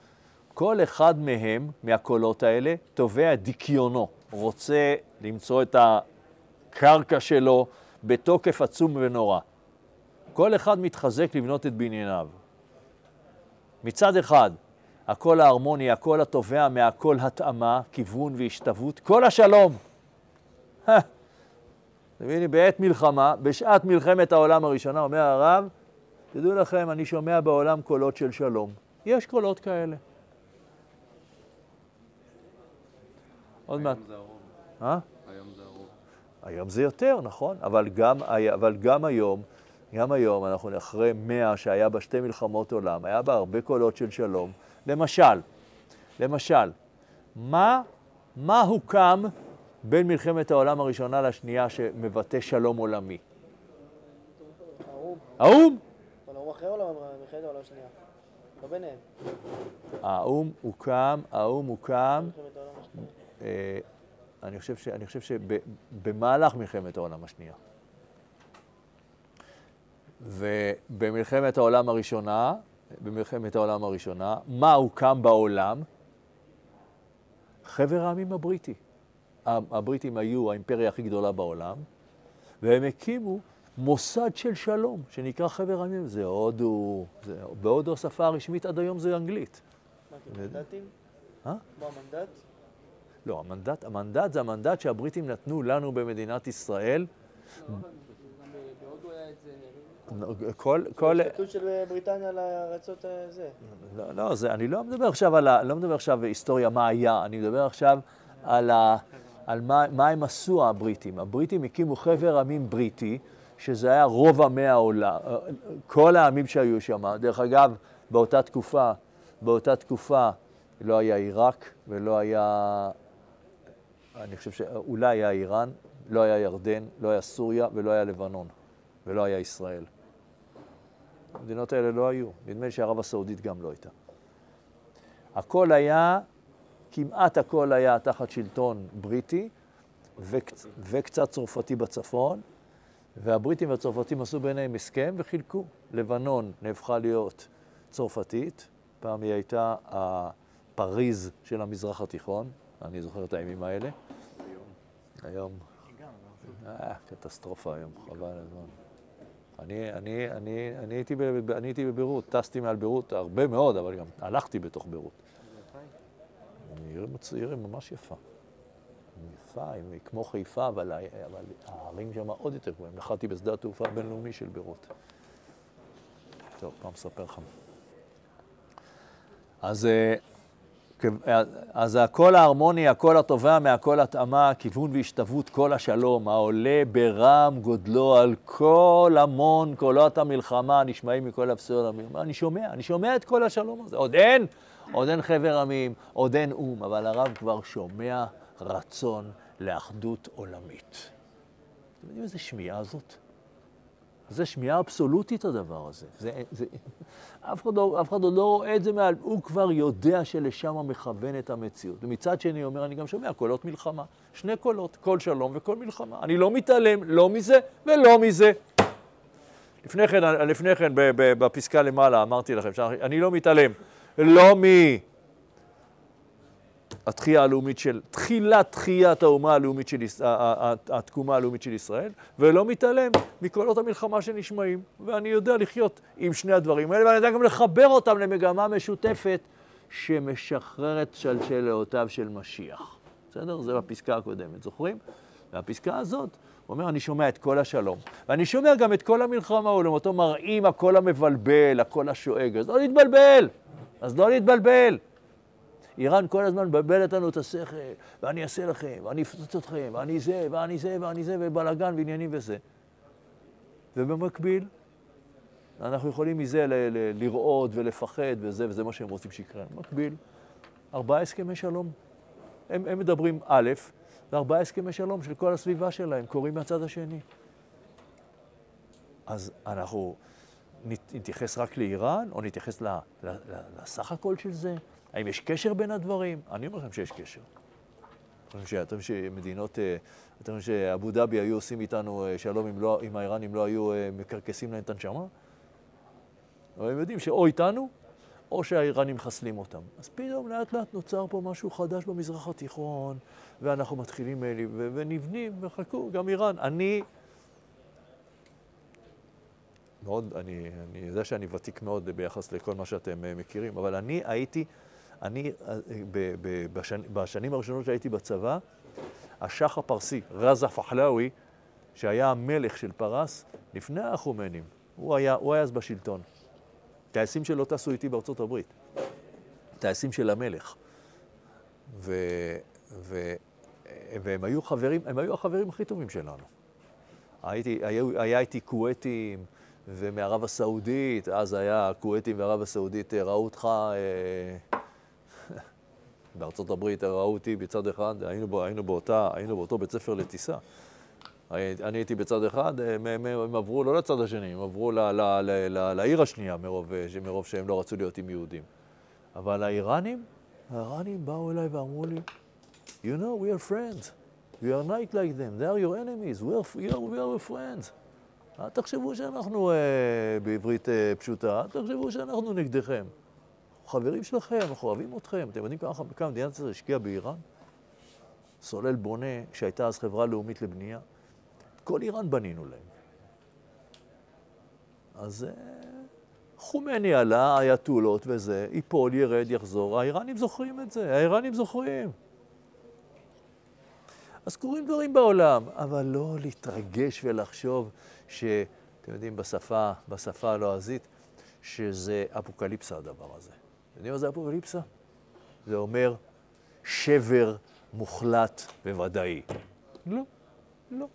Speaker 1: כל אחד מהם, מהקולות האלה, תובע דיכיונו, רוצה למצוא את הקרקע שלו בתוקף עצום ונורא. כל אחד מתחזק לבנות את בנייניו. מצד אחד, הקול ההרמוני, הקול התובע מהקול התאמה, כיוון והשתוות, כל השלום. תביני, בעת מלחמה, בשעת מלחמת העולם הראשונה, אומר הרב, תדעו לכם, אני שומע בעולם קולות של שלום. יש קולות כאלה. עוד מעט.
Speaker 4: היום זה הרוב.
Speaker 1: אה?
Speaker 4: היום זה הרוב.
Speaker 1: היום זה יותר, נכון, אבל גם, אבל גם היום, גם היום, אנחנו אחרי מאה שהיה בה שתי מלחמות עולם, היה בה הרבה קולות של שלום. למשל, למשל, מה, מה הוקם בין מלחמת העולם הראשונה לשנייה שמבטא שלום עולמי?
Speaker 3: האו"ם.
Speaker 1: האו"ם.
Speaker 3: אבל האו"ם אחרי העולם, מלחמת העולם השנייה. לא ביניהם.
Speaker 1: האו"ם הוקם, האו"ם הוקם. אה, אני חושב, ש, אני חושב שבמהלך מלחמת העולם השנייה. ובמלחמת העולם הראשונה, במלחמת העולם הראשונה, מה הוקם בעולם? חבר העמים הבריטי. הבריטים היו האימפריה הכי גדולה בעולם, והם הקימו מוסד של שלום, שנקרא חבר העמים. זה הודו, זה, בהודו השפה הרשמית עד היום זה אנגלית.
Speaker 3: מה, כמנדטים?
Speaker 1: אה?
Speaker 3: כמו המנדט?
Speaker 1: לא, המנדט, המנדט זה המנדט שהבריטים נתנו לנו במדינת ישראל.
Speaker 3: בהודו היה את זה...
Speaker 1: כל, כל,
Speaker 3: השתלטות של בריטניה על הארצות הזה.
Speaker 1: לא, לא, זה, אני לא מדבר עכשיו על ה... לא מדבר עכשיו היסטוריה מה היה, אני מדבר עכשיו על, ה, על מה, מה הם עשו הבריטים. הבריטים הקימו חבר עמים בריטי, שזה היה רוב עמי העולם, כל העמים שהיו שם. דרך אגב, באותה תקופה, באותה תקופה לא היה עיראק ולא היה, אני חושב שאולי היה איראן, לא היה ירדן, לא היה סוריה ולא היה לבנון ולא היה ישראל. המדינות האלה לא היו. נדמה לי שערב הסעודית גם לא הייתה. הכל היה, כמעט הכל היה תחת שלטון בריטי וקצ... וקצת צרפתי בצפון, והבריטים והצרפתים עשו ביניהם הסכם וחילקו. לבנון נהפכה להיות צרפתית, פעם היא הייתה הפריז של המזרח התיכון, אני זוכר את הימים האלה. היום. אה, קטסטרופה היום, חבל הזמן. אני, אני, אני, אני, הייתי ב, אני הייתי בביירות, טסתי מעל ביירות הרבה מאוד, אבל גם הלכתי בתוך ביירות. עיר, עיר ממש יפה. יפה, היא כמו חיפה, אבל, אבל הערים שם עוד יותר גבוהים. נחתי בשדה התעופה הבינלאומי של ביירות. טוב, פעם אספר לך. אז, אז הקול ההרמוני, הקול התובע מהקול התאמה, כיוון והשתוות, קול השלום, העולה ברום גודלו על כל המון קולות המלחמה נשמעים מכל הפסוק המלחמה. אני שומע, אני שומע את קול השלום הזה. עוד אין, עוד אין חבר עמים, עוד אין או"ם, אבל הרב כבר שומע רצון לאחדות עולמית. אתם יודעים איזה שמיעה זאת? זה שמיעה אבסולוטית הדבר הזה. זה, זה, אף, אחד לא, אף אחד עוד לא רואה את זה מעל, הוא כבר יודע שלשם מכוון את המציאות. ומצד שני, אומר, אני גם שומע קולות מלחמה. שני קולות, קול שלום וקול מלחמה. אני לא מתעלם לא מזה ולא מזה. לפני כן, לפני כן בפסקה למעלה אמרתי לכם שאני לא מתעלם לא מ... התחייה הלאומית של, תחילת תחיית האומה הלאומית של, התקומה הלאומית של ישראל, ולא מתעלם מקולות המלחמה שנשמעים. ואני יודע לחיות עם שני הדברים האלה, ואני יודע גם לחבר אותם למגמה משותפת שמשחררת שלשלאותיו של משיח. בסדר? זה בפסקה הקודמת, זוכרים? והפסקה הזאת, הוא אומר, אני שומע את כל השלום, ואני שומע גם את כל המלחמה, ולמותו מראים הקול המבלבל, הקול השואג, אז לא להתבלבל, אז לא להתבלבל. איראן כל הזמן מבלבלת לנו את השכל, ואני אעשה לכם, ואני אפצוץ אתכם, ואני זה, ואני זה, ואני זה, ובלאגן ועניינים וזה. ובמקביל, אנחנו יכולים מזה ל- ל- לראות ולפחד וזה, וזה מה שהם רוצים שיקרה. במקביל, ארבעה הסכמי שלום. הם, הם מדברים א', וארבעה הסכמי שלום של כל הסביבה שלהם קורים מהצד השני. אז אנחנו נתייחס רק לאיראן, או נתייחס לסך הכל של זה? האם יש קשר בין הדברים? אני אומר לכם שיש קשר. אתם חושבים שמדינות, אה, אתם חושבים שאבו דאבי היו עושים איתנו אה, שלום אם, לא, אם האיראנים לא היו אה, מקרקסים להם את הנשמה? אבל הם יודעים שאו איתנו, או שהאיראנים מחסלים אותם. אז פתאום לאט לאט נוצר פה משהו חדש במזרח התיכון, ואנחנו מתחילים ונבנים, וחכו, גם איראן. אני... מאוד, אני, אני יודע שאני ותיק מאוד ביחס לכל מה שאתם מכירים, אבל אני הייתי אני, אה, ב, ב, בשנ, בשנים הראשונות שהייתי בצבא, השח הפרסי, רזה פחלאווי, שהיה המלך של פרס, לפני החומנים, הוא היה, הוא היה אז בשלטון. טייסים שלו טסו איתי בארצות הברית. טייסים של המלך. ו, ו, והם היו חברים, הם היו החברים הכי טובים שלנו. הייתי, היה, היה איתי כווייטים ומערב הסעודית, אז היה כווייטים וערב הסעודית, ראו אותך אה, בארצות הברית ראו אותי בצד אחד, היינו, בו, היינו, באותה, היינו באותו בית ספר לטיסה. אני הייתי בצד אחד, הם, הם, הם עברו לא לצד השני, הם עברו ל, ל, ל, ל, לעיר השנייה מרוב, מרוב שהם לא רצו להיות עם יהודים. אבל האיראנים, האיראנים באו אליי ואמרו לי, you know, we are friends. We are not like them, they are your enemies, we are, we are, we are friends. אל תחשבו שאנחנו, uh, בעברית uh, פשוטה, אל תחשבו שאנחנו נגדכם. חברים שלכם, אנחנו אוהבים אתכם. אתם יודעים כמה, מדינת ישראל השקיעה באיראן? סולל בונה, שהייתה אז חברה לאומית לבנייה. כל איראן בנינו להם. אז אה, חומני עלה, אייתולות וזה, ייפול, ירד, יחזור. האיראנים זוכרים את זה, האיראנים זוכרים. אז קורים דברים בעולם, אבל לא להתרגש ולחשוב ש... אתם יודעים, בשפה, בשפה הלועזית, שזה אפוקליפסה הדבר הזה. אתם יודעים מה זה אפוקליפסה? זה אומר שבר מוחלט וודאי. לא, לא.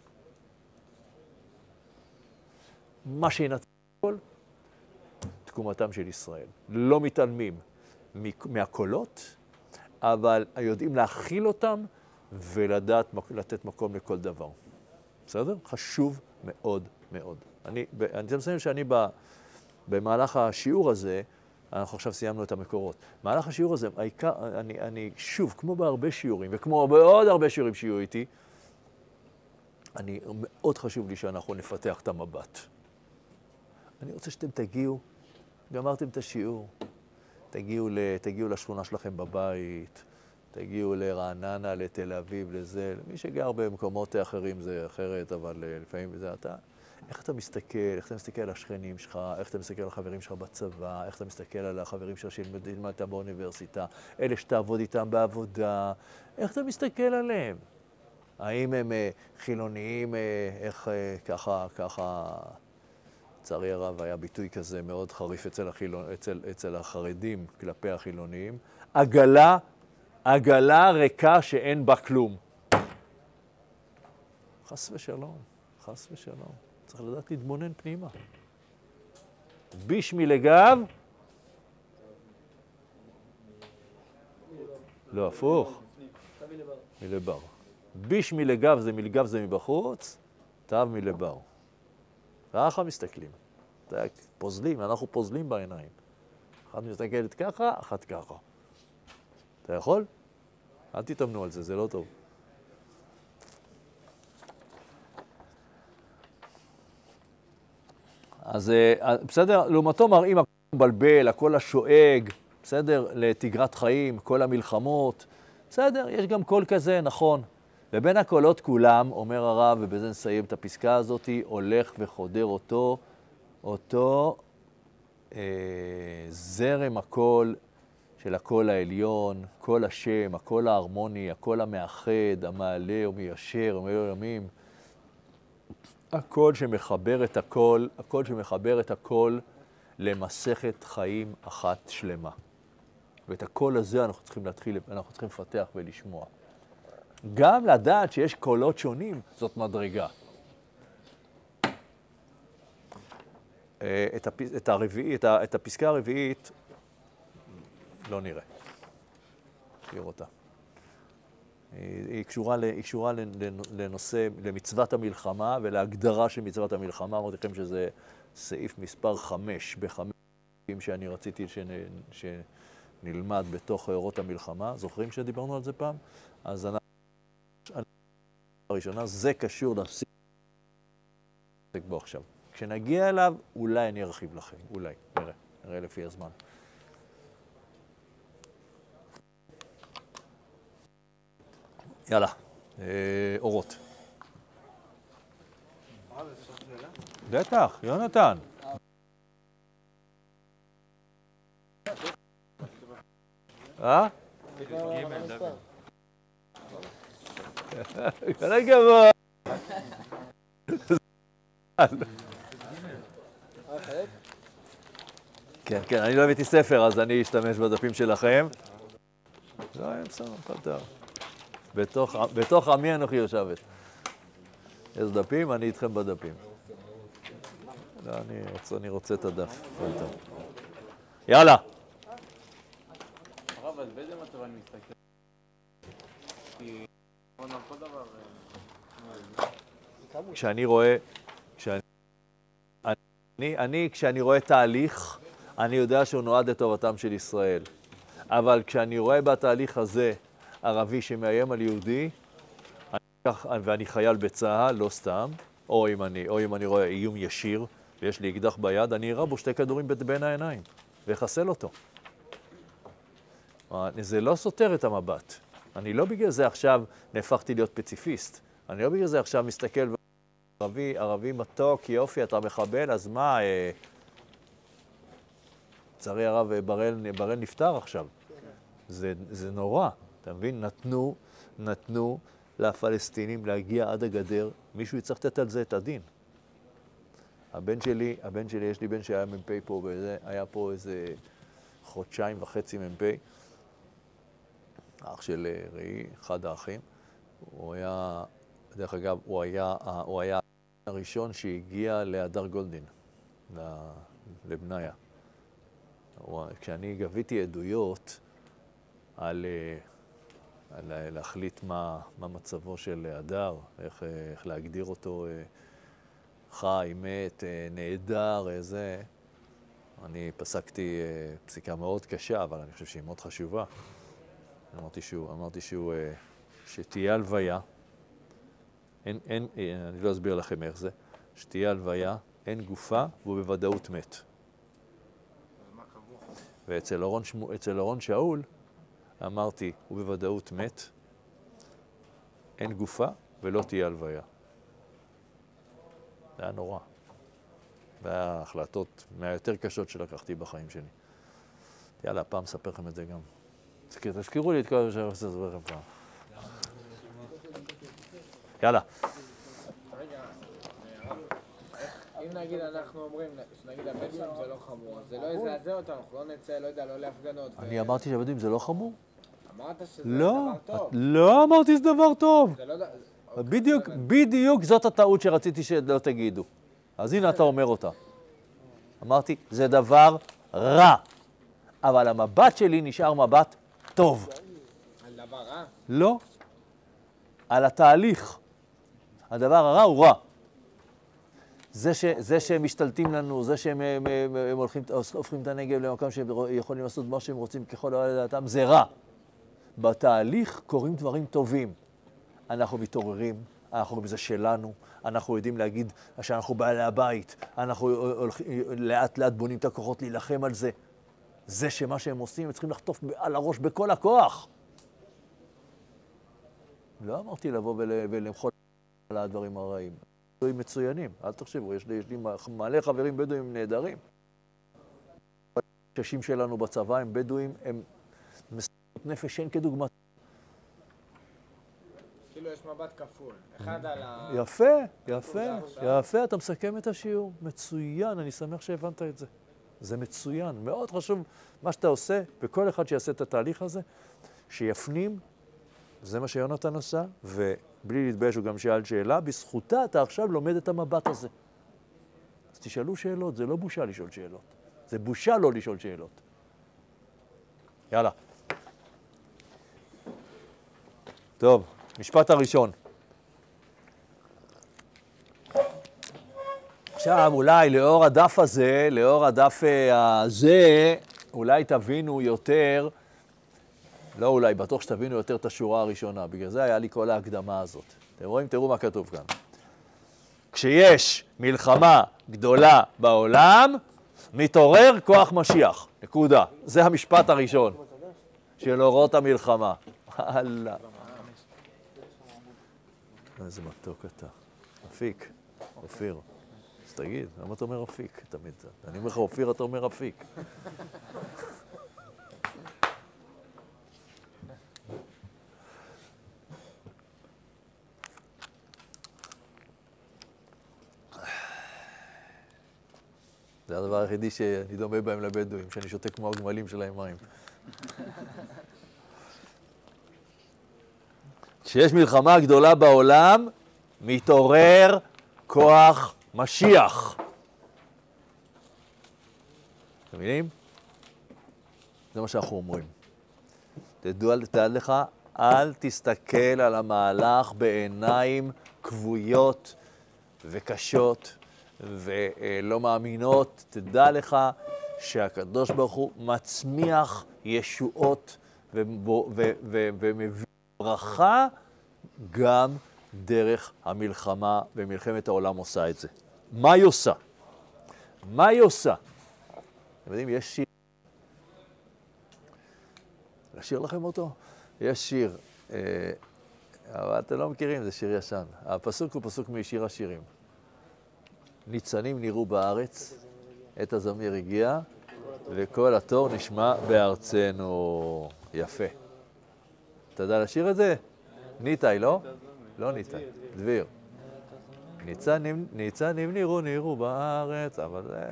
Speaker 1: מה שינצח הכל, תקומתם של ישראל. לא מתעלמים מהקולות, אבל יודעים להכיל אותם ולדעת לתת מקום לכל דבר. בסדר? חשוב מאוד מאוד. אני, רוצה לסיים שאני. במהלך השיעור הזה, אנחנו עכשיו סיימנו את המקורות. במהלך השיעור הזה, העיקר, אני, אני שוב, כמו בהרבה שיעורים, וכמו בעוד הרבה שיעורים שיהיו איתי, אני, מאוד חשוב לי שאנחנו נפתח את המבט. אני רוצה שאתם תגיעו, גמרתם את השיעור, תגיעו, ל, תגיעו לשכונה שלכם בבית, תגיעו לרעננה, לתל אביב, לזה, למי שגר במקומות אחרים זה אחרת, אבל אה, לפעמים זה אתה. איך אתה מסתכל, איך אתה מסתכל על השכנים שלך, איך אתה מסתכל על החברים שלך בצבא, איך אתה מסתכל על החברים שלך שילמד איתם באוניברסיטה, אלה שתעבוד איתם בעבודה, איך אתה מסתכל עליהם? האם הם אה, חילוניים, אה, איך ככה, ככה, לצערי הרב היה ביטוי כזה מאוד חריף אצל, החילון, אצל, אצל החרדים כלפי החילוניים, עגלה עגלה ריקה שאין בה כלום. חס ושלום, חס ושלום. צריך לדעת להתבונן פנימה. ביש מלגב, לא, הפוך. מלבר. ביש מלגב זה מלגב זה מבחוץ, תו מלבר. ככה מסתכלים. פוזלים, אנחנו פוזלים בעיניים. אחת מסתכלת ככה, אחת ככה. אתה יכול? אל תתאמנו על זה, זה לא טוב. אז אה, בסדר, לעומתו מראים הכל מבלבל, הכל השואג, בסדר, לתגרת חיים, כל המלחמות, בסדר, יש גם קול כזה, נכון. ובין הקולות כולם, אומר הרב, ובזה נסיים את הפסקה הזאת, הולך וחודר אותו, אותו אה, זרם הקול של הקול העליון, קול השם, הקול ההרמוני, הקול המאחד, המעלה ומיישר ומעלה עמים. הקול שמחבר את הקול, הקול שמחבר את הקול למסכת חיים אחת שלמה. ואת הקול הזה אנחנו צריכים להתחיל, אנחנו צריכים לפתח ולשמוע. גם לדעת שיש קולות שונים, זאת מדרגה. אה, את, הפ... את, הרביעי, את, ה... את הפסקה הרביעית לא נראה. נשאיר אותה. היא קשורה, היא קשורה לנושא, למצוות המלחמה ולהגדרה של מצוות המלחמה. אמרתי לכם שזה סעיף מספר חמש בחמש שאני רציתי שנלמד בתוך אורות המלחמה. זוכרים שדיברנו על זה פעם? אז אנחנו... הראשונה, זה קשור להפסיק בו עכשיו. כשנגיע אליו, אולי אני ארחיב לכם, אולי, נראה, נראה לפי הזמן. יאללה, אה, אורות. בטח, יונתן. אה? כל הכבוד. כן, כן, אני לא הבאתי ספר, אז אני אשתמש בדפים שלכם. לא, בסדר, הכל טוב. בתוך, בתוך עמי אנוכי יושבת. יש דפים, אני איתכם בדפים. לא, אני רוצה, אני רוצה את הדף. יאללה.
Speaker 2: הרב, אז באיזה מצב אני מסתכל?
Speaker 1: כשאני רואה, כשאני, אני, אני, כשאני רואה תהליך, אני יודע שהוא נועד לטובתם של ישראל. אבל כשאני רואה בתהליך הזה ערבי שמאיים על יהודי, אני, ואני חייל בצה"ל, לא סתם, או אם, אני, או אם אני רואה איום ישיר ויש לי אקדח ביד, אני אראה בו שתי כדורים בין העיניים ואחסל אותו. זה לא סותר את המבט. אני לא בגלל זה עכשיו נהפכתי להיות פציפיסט. אני לא בגלל זה עכשיו מסתכל ערבי, ערבי מתוק, יופי, אתה מחבל, אז מה, לצערי אה, הרב, בראל נפטר עכשיו. זה, זה נורא. אתה מבין? נתנו, נתנו לפלסטינים להגיע עד הגדר, מישהו יצטרך לתת על זה את הדין. הבן שלי, הבן שלי, יש לי בן שהיה מ"פ פה, וזה, היה פה איזה חודשיים וחצי מ"פ, אח של אה, ראי, אחד האחים. הוא היה, דרך אגב, הוא היה, הוא היה הראשון שהגיע להדר גולדין, לבניה. כשאני גביתי עדויות על אה, להחליט מה, מה מצבו של הדר, איך, איך להגדיר אותו אה, חי, מת, אה, נעדר, איזה... אני פסקתי אה, פסיקה מאוד קשה, אבל אני חושב שהיא מאוד חשובה. אמרתי שהוא, אמרתי שהוא, אה, שתהיה הלוויה, אין, אין, אה, אני לא אסביר לכם איך זה, שתהיה הלוויה, אין גופה והוא בוודאות מת. ואצל אורון, שמו, אצל אורון שאול אמרתי, הוא בוודאות מת, אין גופה ולא תהיה הלוויה. זה היה נורא. זה היה ההחלטות מהיותר קשות שלקחתי בחיים שלי. יאללה, פעם אספר לכם את זה גם. תזכיר- תזכירו לי את כל מה שאני רוצה לספר לכם פעם. יאללה.
Speaker 2: אם נגיד אנחנו אומרים, שנגיד הבדואים זה לא חמור, זה לא יזעזע אותנו, אנחנו לא נצא, לא יודע, לא להפגנות.
Speaker 1: אני אמרתי שהבדואים זה לא חמור?
Speaker 2: אמרת שזה
Speaker 1: לא,
Speaker 2: דבר טוב.
Speaker 1: לא אמרתי שזה דבר טוב.
Speaker 2: זה לא... ד-
Speaker 1: בדיוק,
Speaker 2: אוקיי,
Speaker 1: בדיוק זאת הטעות שרציתי שלא תגידו. אז הנה אתה אומר אותה. אמרתי, זה דבר רע, אבל המבט שלי נשאר מבט טוב.
Speaker 2: על דבר רע?
Speaker 1: לא, על התהליך. הדבר הרע הוא רע. זה, ש, זה שהם משתלטים לנו, זה שהם הם, הם, הם הולכים, הופכים את הנגב למקום שהם יכולים לעשות מה שהם רוצים ככל העולה לדעתם, זה רע. בתהליך קורים דברים טובים. אנחנו מתעוררים, אנחנו רואים זה שלנו, אנחנו יודעים להגיד שאנחנו בעלי הבית, אנחנו לאט לאט בונים את הכוחות להילחם על זה. זה שמה שהם עושים, הם צריכים לחטוף על הראש בכל הכוח. לא אמרתי לבוא ול, ולמחול על הדברים הרעים. בדואים מצוינים, אל תחשבו, יש לי, יש לי מלא חברים בדואים נהדרים. הקשים שלנו בצבא הם בדואים, הם נפש שאין כדוגמת.
Speaker 2: כאילו יש מבט כפול. אחד על ה...
Speaker 1: יפה, יפה, יפה, אתה מסכם את השיעור. מצוין, אני שמח שהבנת את זה. זה מצוין, מאוד חשוב מה שאתה עושה, וכל אחד שיעשה את התהליך הזה, שיפנים, זה מה שיונתן עשה, ובלי להתבייש הוא גם שאל שאלה, בזכותה אתה עכשיו לומד את המבט הזה. אז תשאלו שאלות, זה לא בושה לשאול שאלות. זה בושה לא לשאול שאלות. יאללה. טוב, משפט הראשון. עכשיו, אולי לאור הדף הזה, לאור הדף אה, הזה, אולי תבינו יותר, לא אולי, בטוח שתבינו יותר את השורה הראשונה. בגלל זה היה לי כל ההקדמה הזאת. אתם רואים? תראו מה כתוב כאן. כשיש מלחמה גדולה בעולם, מתעורר כוח משיח. נקודה. זה המשפט הראשון של אורות המלחמה. <laughs> הלאה. איזה מתוק אתה. אפיק, אופיר. אז תגיד, למה אתה אומר אפיק תמיד? אני אומר לך אופיר, אתה אומר אפיק. זה הדבר היחידי שאני דומה בהם לבדואים, שאני שותה כמו הגמלים שלהם מים. כשיש מלחמה גדולה בעולם, מתעורר כוח משיח. אתם מבינים? זה מה שאנחנו אומרים. תדעו, תדע לך, אל תסתכל על המהלך בעיניים כבויות וקשות ולא מאמינות. תדע לך שהקדוש ברוך הוא מצמיח ישועות ומביא ברכה גם דרך המלחמה, ומלחמת העולם עושה את זה. מה היא עושה? מה היא עושה? אתם יודעים, יש שיר, לשיר לכם אותו? יש שיר, אה, אבל אתם לא מכירים, זה שיר ישן. הפסוק הוא פסוק משיר השירים. ניצנים נראו בארץ, עת הזמיר הגיע, וקול התור נשמע בארצנו. יפה. אתה יודע לשיר את זה? ניתאי, לא? לא ניתאי, דביר. ניצנים, נראו, נראו בארץ, אבל זה...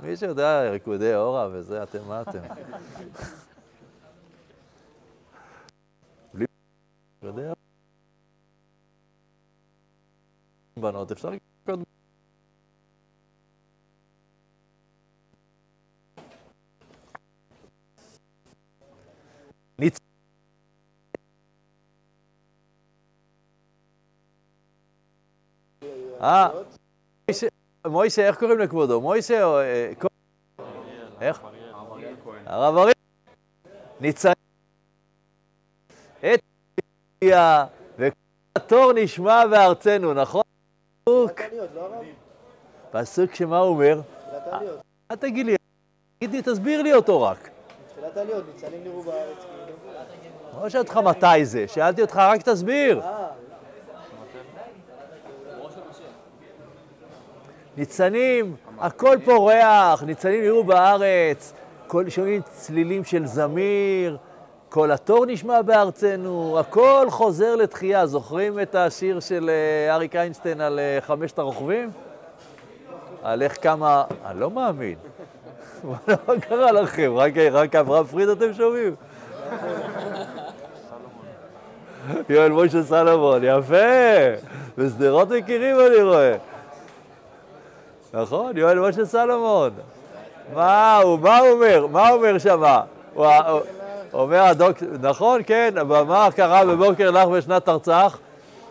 Speaker 1: מי שיודע ריקודי אורה וזה, אתם מה אתם? בנות, אפשר לקרוא... ניצ... אה, מוישה- איך קוראים לכבודו? מוישה או... אה, איך? הרב אריאל. ניצנים. את הגיע, והתור נשמע בארצנו, נכון? פסוק.
Speaker 3: לא?
Speaker 1: פסוק שמה הוא אומר? אל תגיד לי, תגיד לי, תסביר לי אותו רק.
Speaker 3: תחילת העליות, ניצנים נראו בארץ, כאילו.
Speaker 1: לא שאלתי אותך מתי זה, שאלתי אותך רק תסביר.
Speaker 3: אה,
Speaker 1: ניצנים, הכל פורח, ניצנים נראו בארץ, כל, שומעים צלילים של זמיר, כל התור נשמע בארצנו, הכל חוזר לתחייה. זוכרים את השיר של אה, אריק איינשטיין על אה, חמשת הרוכבים? על איך כמה... אני לא מאמין. <laughs> מה קרה לכם? רק, רק אברהם פריד אתם שומעים? <laughs> יואל משה סלומון, יפה. בשדרות מכירים אני רואה. נכון, יואל משה סלומון. מה הוא, מה הוא אומר? מה הוא אומר שמה? הוא אומר הדוק... נכון, כן, אבל מה קרה בבוקר לך בשנת תרצח?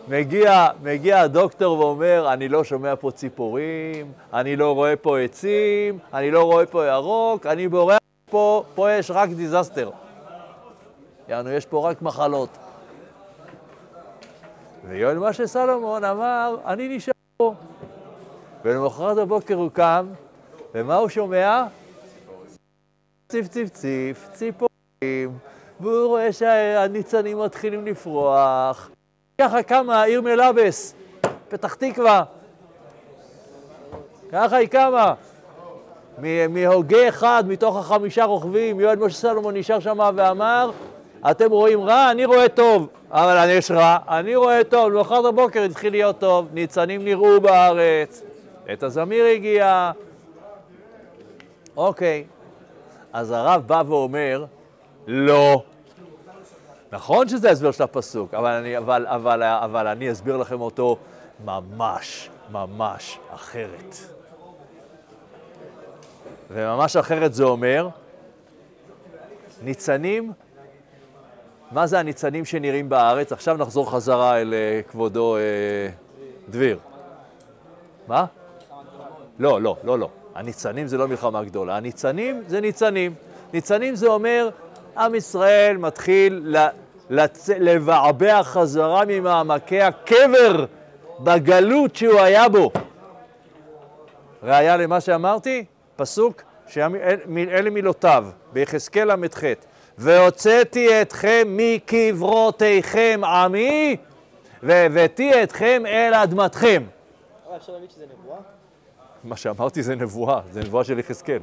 Speaker 1: מגיע, מגיע הדוקטור ואומר, אני לא שומע פה ציפורים, אני לא רואה פה עצים, אני לא רואה פה ירוק, אני בורח פה, פה יש רק דיזסטר. יענו, יש פה רק מחלות. ויואל משה סלומון אמר, אני נשאר פה. ולמחרת בבוקר הוא קם, ומה הוא שומע? ציף ציף ציף, ציפורים, והוא רואה שהניצנים מתחילים לפרוח. ככה קמה העיר מלאבס, פתח תקווה. ככה היא קמה. מהוגה אחד מתוך החמישה רוכבים, יואל משה סלומון נשאר שם ואמר, אתם רואים רע, אני רואה טוב, אבל יש רע, אני רואה טוב, למחרת בבוקר התחיל להיות טוב, ניצנים נראו בארץ, עת הזמיר הגיע. אוקיי, אז הרב בא ואומר, לא. נכון שזה ההסבר של הפסוק, אבל אני, אבל, אבל, אבל אני אסביר לכם אותו ממש, ממש אחרת. וממש אחרת זה אומר, ניצנים, מה זה הניצנים שנראים בארץ? עכשיו נחזור חזרה אל אה, כבודו אה, דביר. מה? לא, לא, לא, לא. הניצנים זה לא מלחמה גדולה. הניצנים זה ניצנים. ניצנים זה אומר, עם ישראל מתחיל לצ... לבעבע חזרה ממעמקי הקבר בגלות שהוא היה בו. ראיה למה שאמרתי? פסוק, שאלה מילותיו, ביחזקאל ל"ח: והוצאתי אתכם מקברותיכם עמי, והבאתי אתכם אל אדמתכם.
Speaker 3: הרב, אפשר להגיד שזה נבואה?
Speaker 1: מה שאמרתי זה נבואה, זה נבואה של יחזקאל.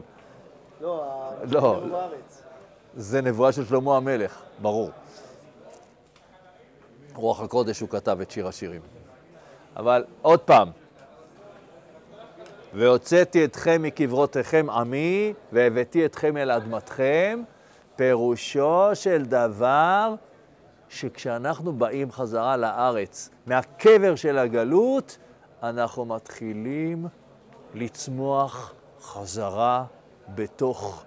Speaker 3: לא,
Speaker 1: לא. זה נבואה של שלמה המלך, ברור. רוח הקודש הוא כתב את שיר השירים. אבל עוד פעם, והוצאתי אתכם מקברותיכם עמי, והבאתי אתכם אל אדמתכם, פירושו של דבר שכשאנחנו באים חזרה לארץ, מהקבר של הגלות, אנחנו מתחילים לצמוח חזרה בתוך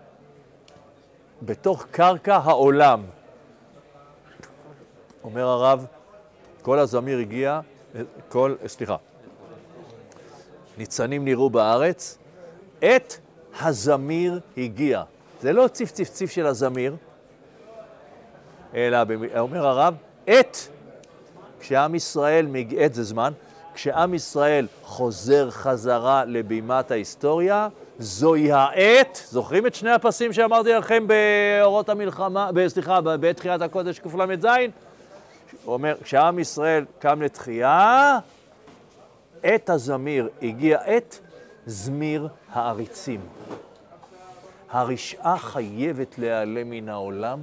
Speaker 1: בתוך קרקע העולם. אומר הרב, כל הזמיר הגיע, כל, סליחה, ניצנים נראו בארץ, עת הזמיר הגיע. זה לא ציף ציף ציף של הזמיר, אלא, אומר הרב, עת, כשעם ישראל, עת זה זמן, כשעם ישראל חוזר חזרה לבימת ההיסטוריה, זוהי העת, זוכרים את שני הפסים שאמרתי לכם באורות המלחמה, סליחה, בעת תחיית הקודש קל"ז? הוא אומר, כשעם ישראל קם לתחייה, עת הזמיר, הגיע עת זמיר העריצים. הרשעה חייבת להיעלם מן העולם,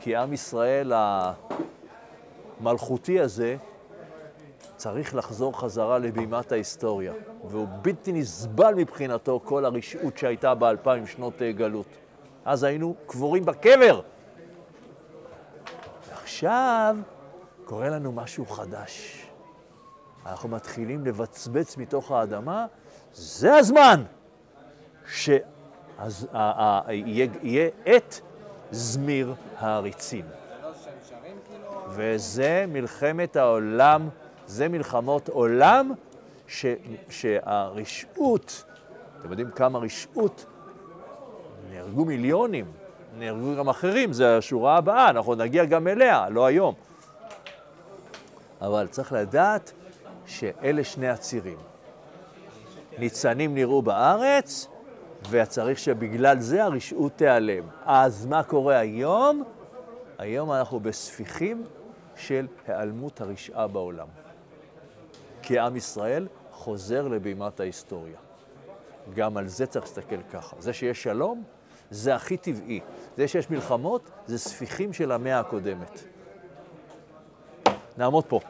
Speaker 1: כי עם ישראל המלכותי הזה צריך לחזור חזרה לבימת ההיסטוריה, והוא בלתי נסבל מבחינתו כל הרשעות שהייתה באלפיים שנות אה, גלות. אז היינו קבורים בקבר. ועכשיו קורה לנו משהו חדש. אנחנו מתחילים לבצבץ מתוך האדמה, זה הזמן שיהיה יהיה עת זמיר העריצים.
Speaker 2: לא כאילו?
Speaker 1: וזה מלחמת העולם, זה מלחמות עולם ש, שהרשעות, אתם יודעים כמה רשעות נהרגו מיליונים, נהרגו גם אחרים, זו השורה הבאה, אנחנו נגיע גם אליה, לא היום. אבל צריך לדעת שאלה שני הצירים. ניצנים נראו בארץ, וצריך שבגלל זה הרשעות תיעלם. אז מה קורה היום? היום אנחנו בספיחים של היעלמות הרשעה בעולם. כי עם ישראל חוזר לבימת ההיסטוריה. גם על זה צריך להסתכל ככה. זה שיש שלום, זה הכי טבעי. זה שיש מלחמות, זה ספיחים של המאה הקודמת. נעמוד פה.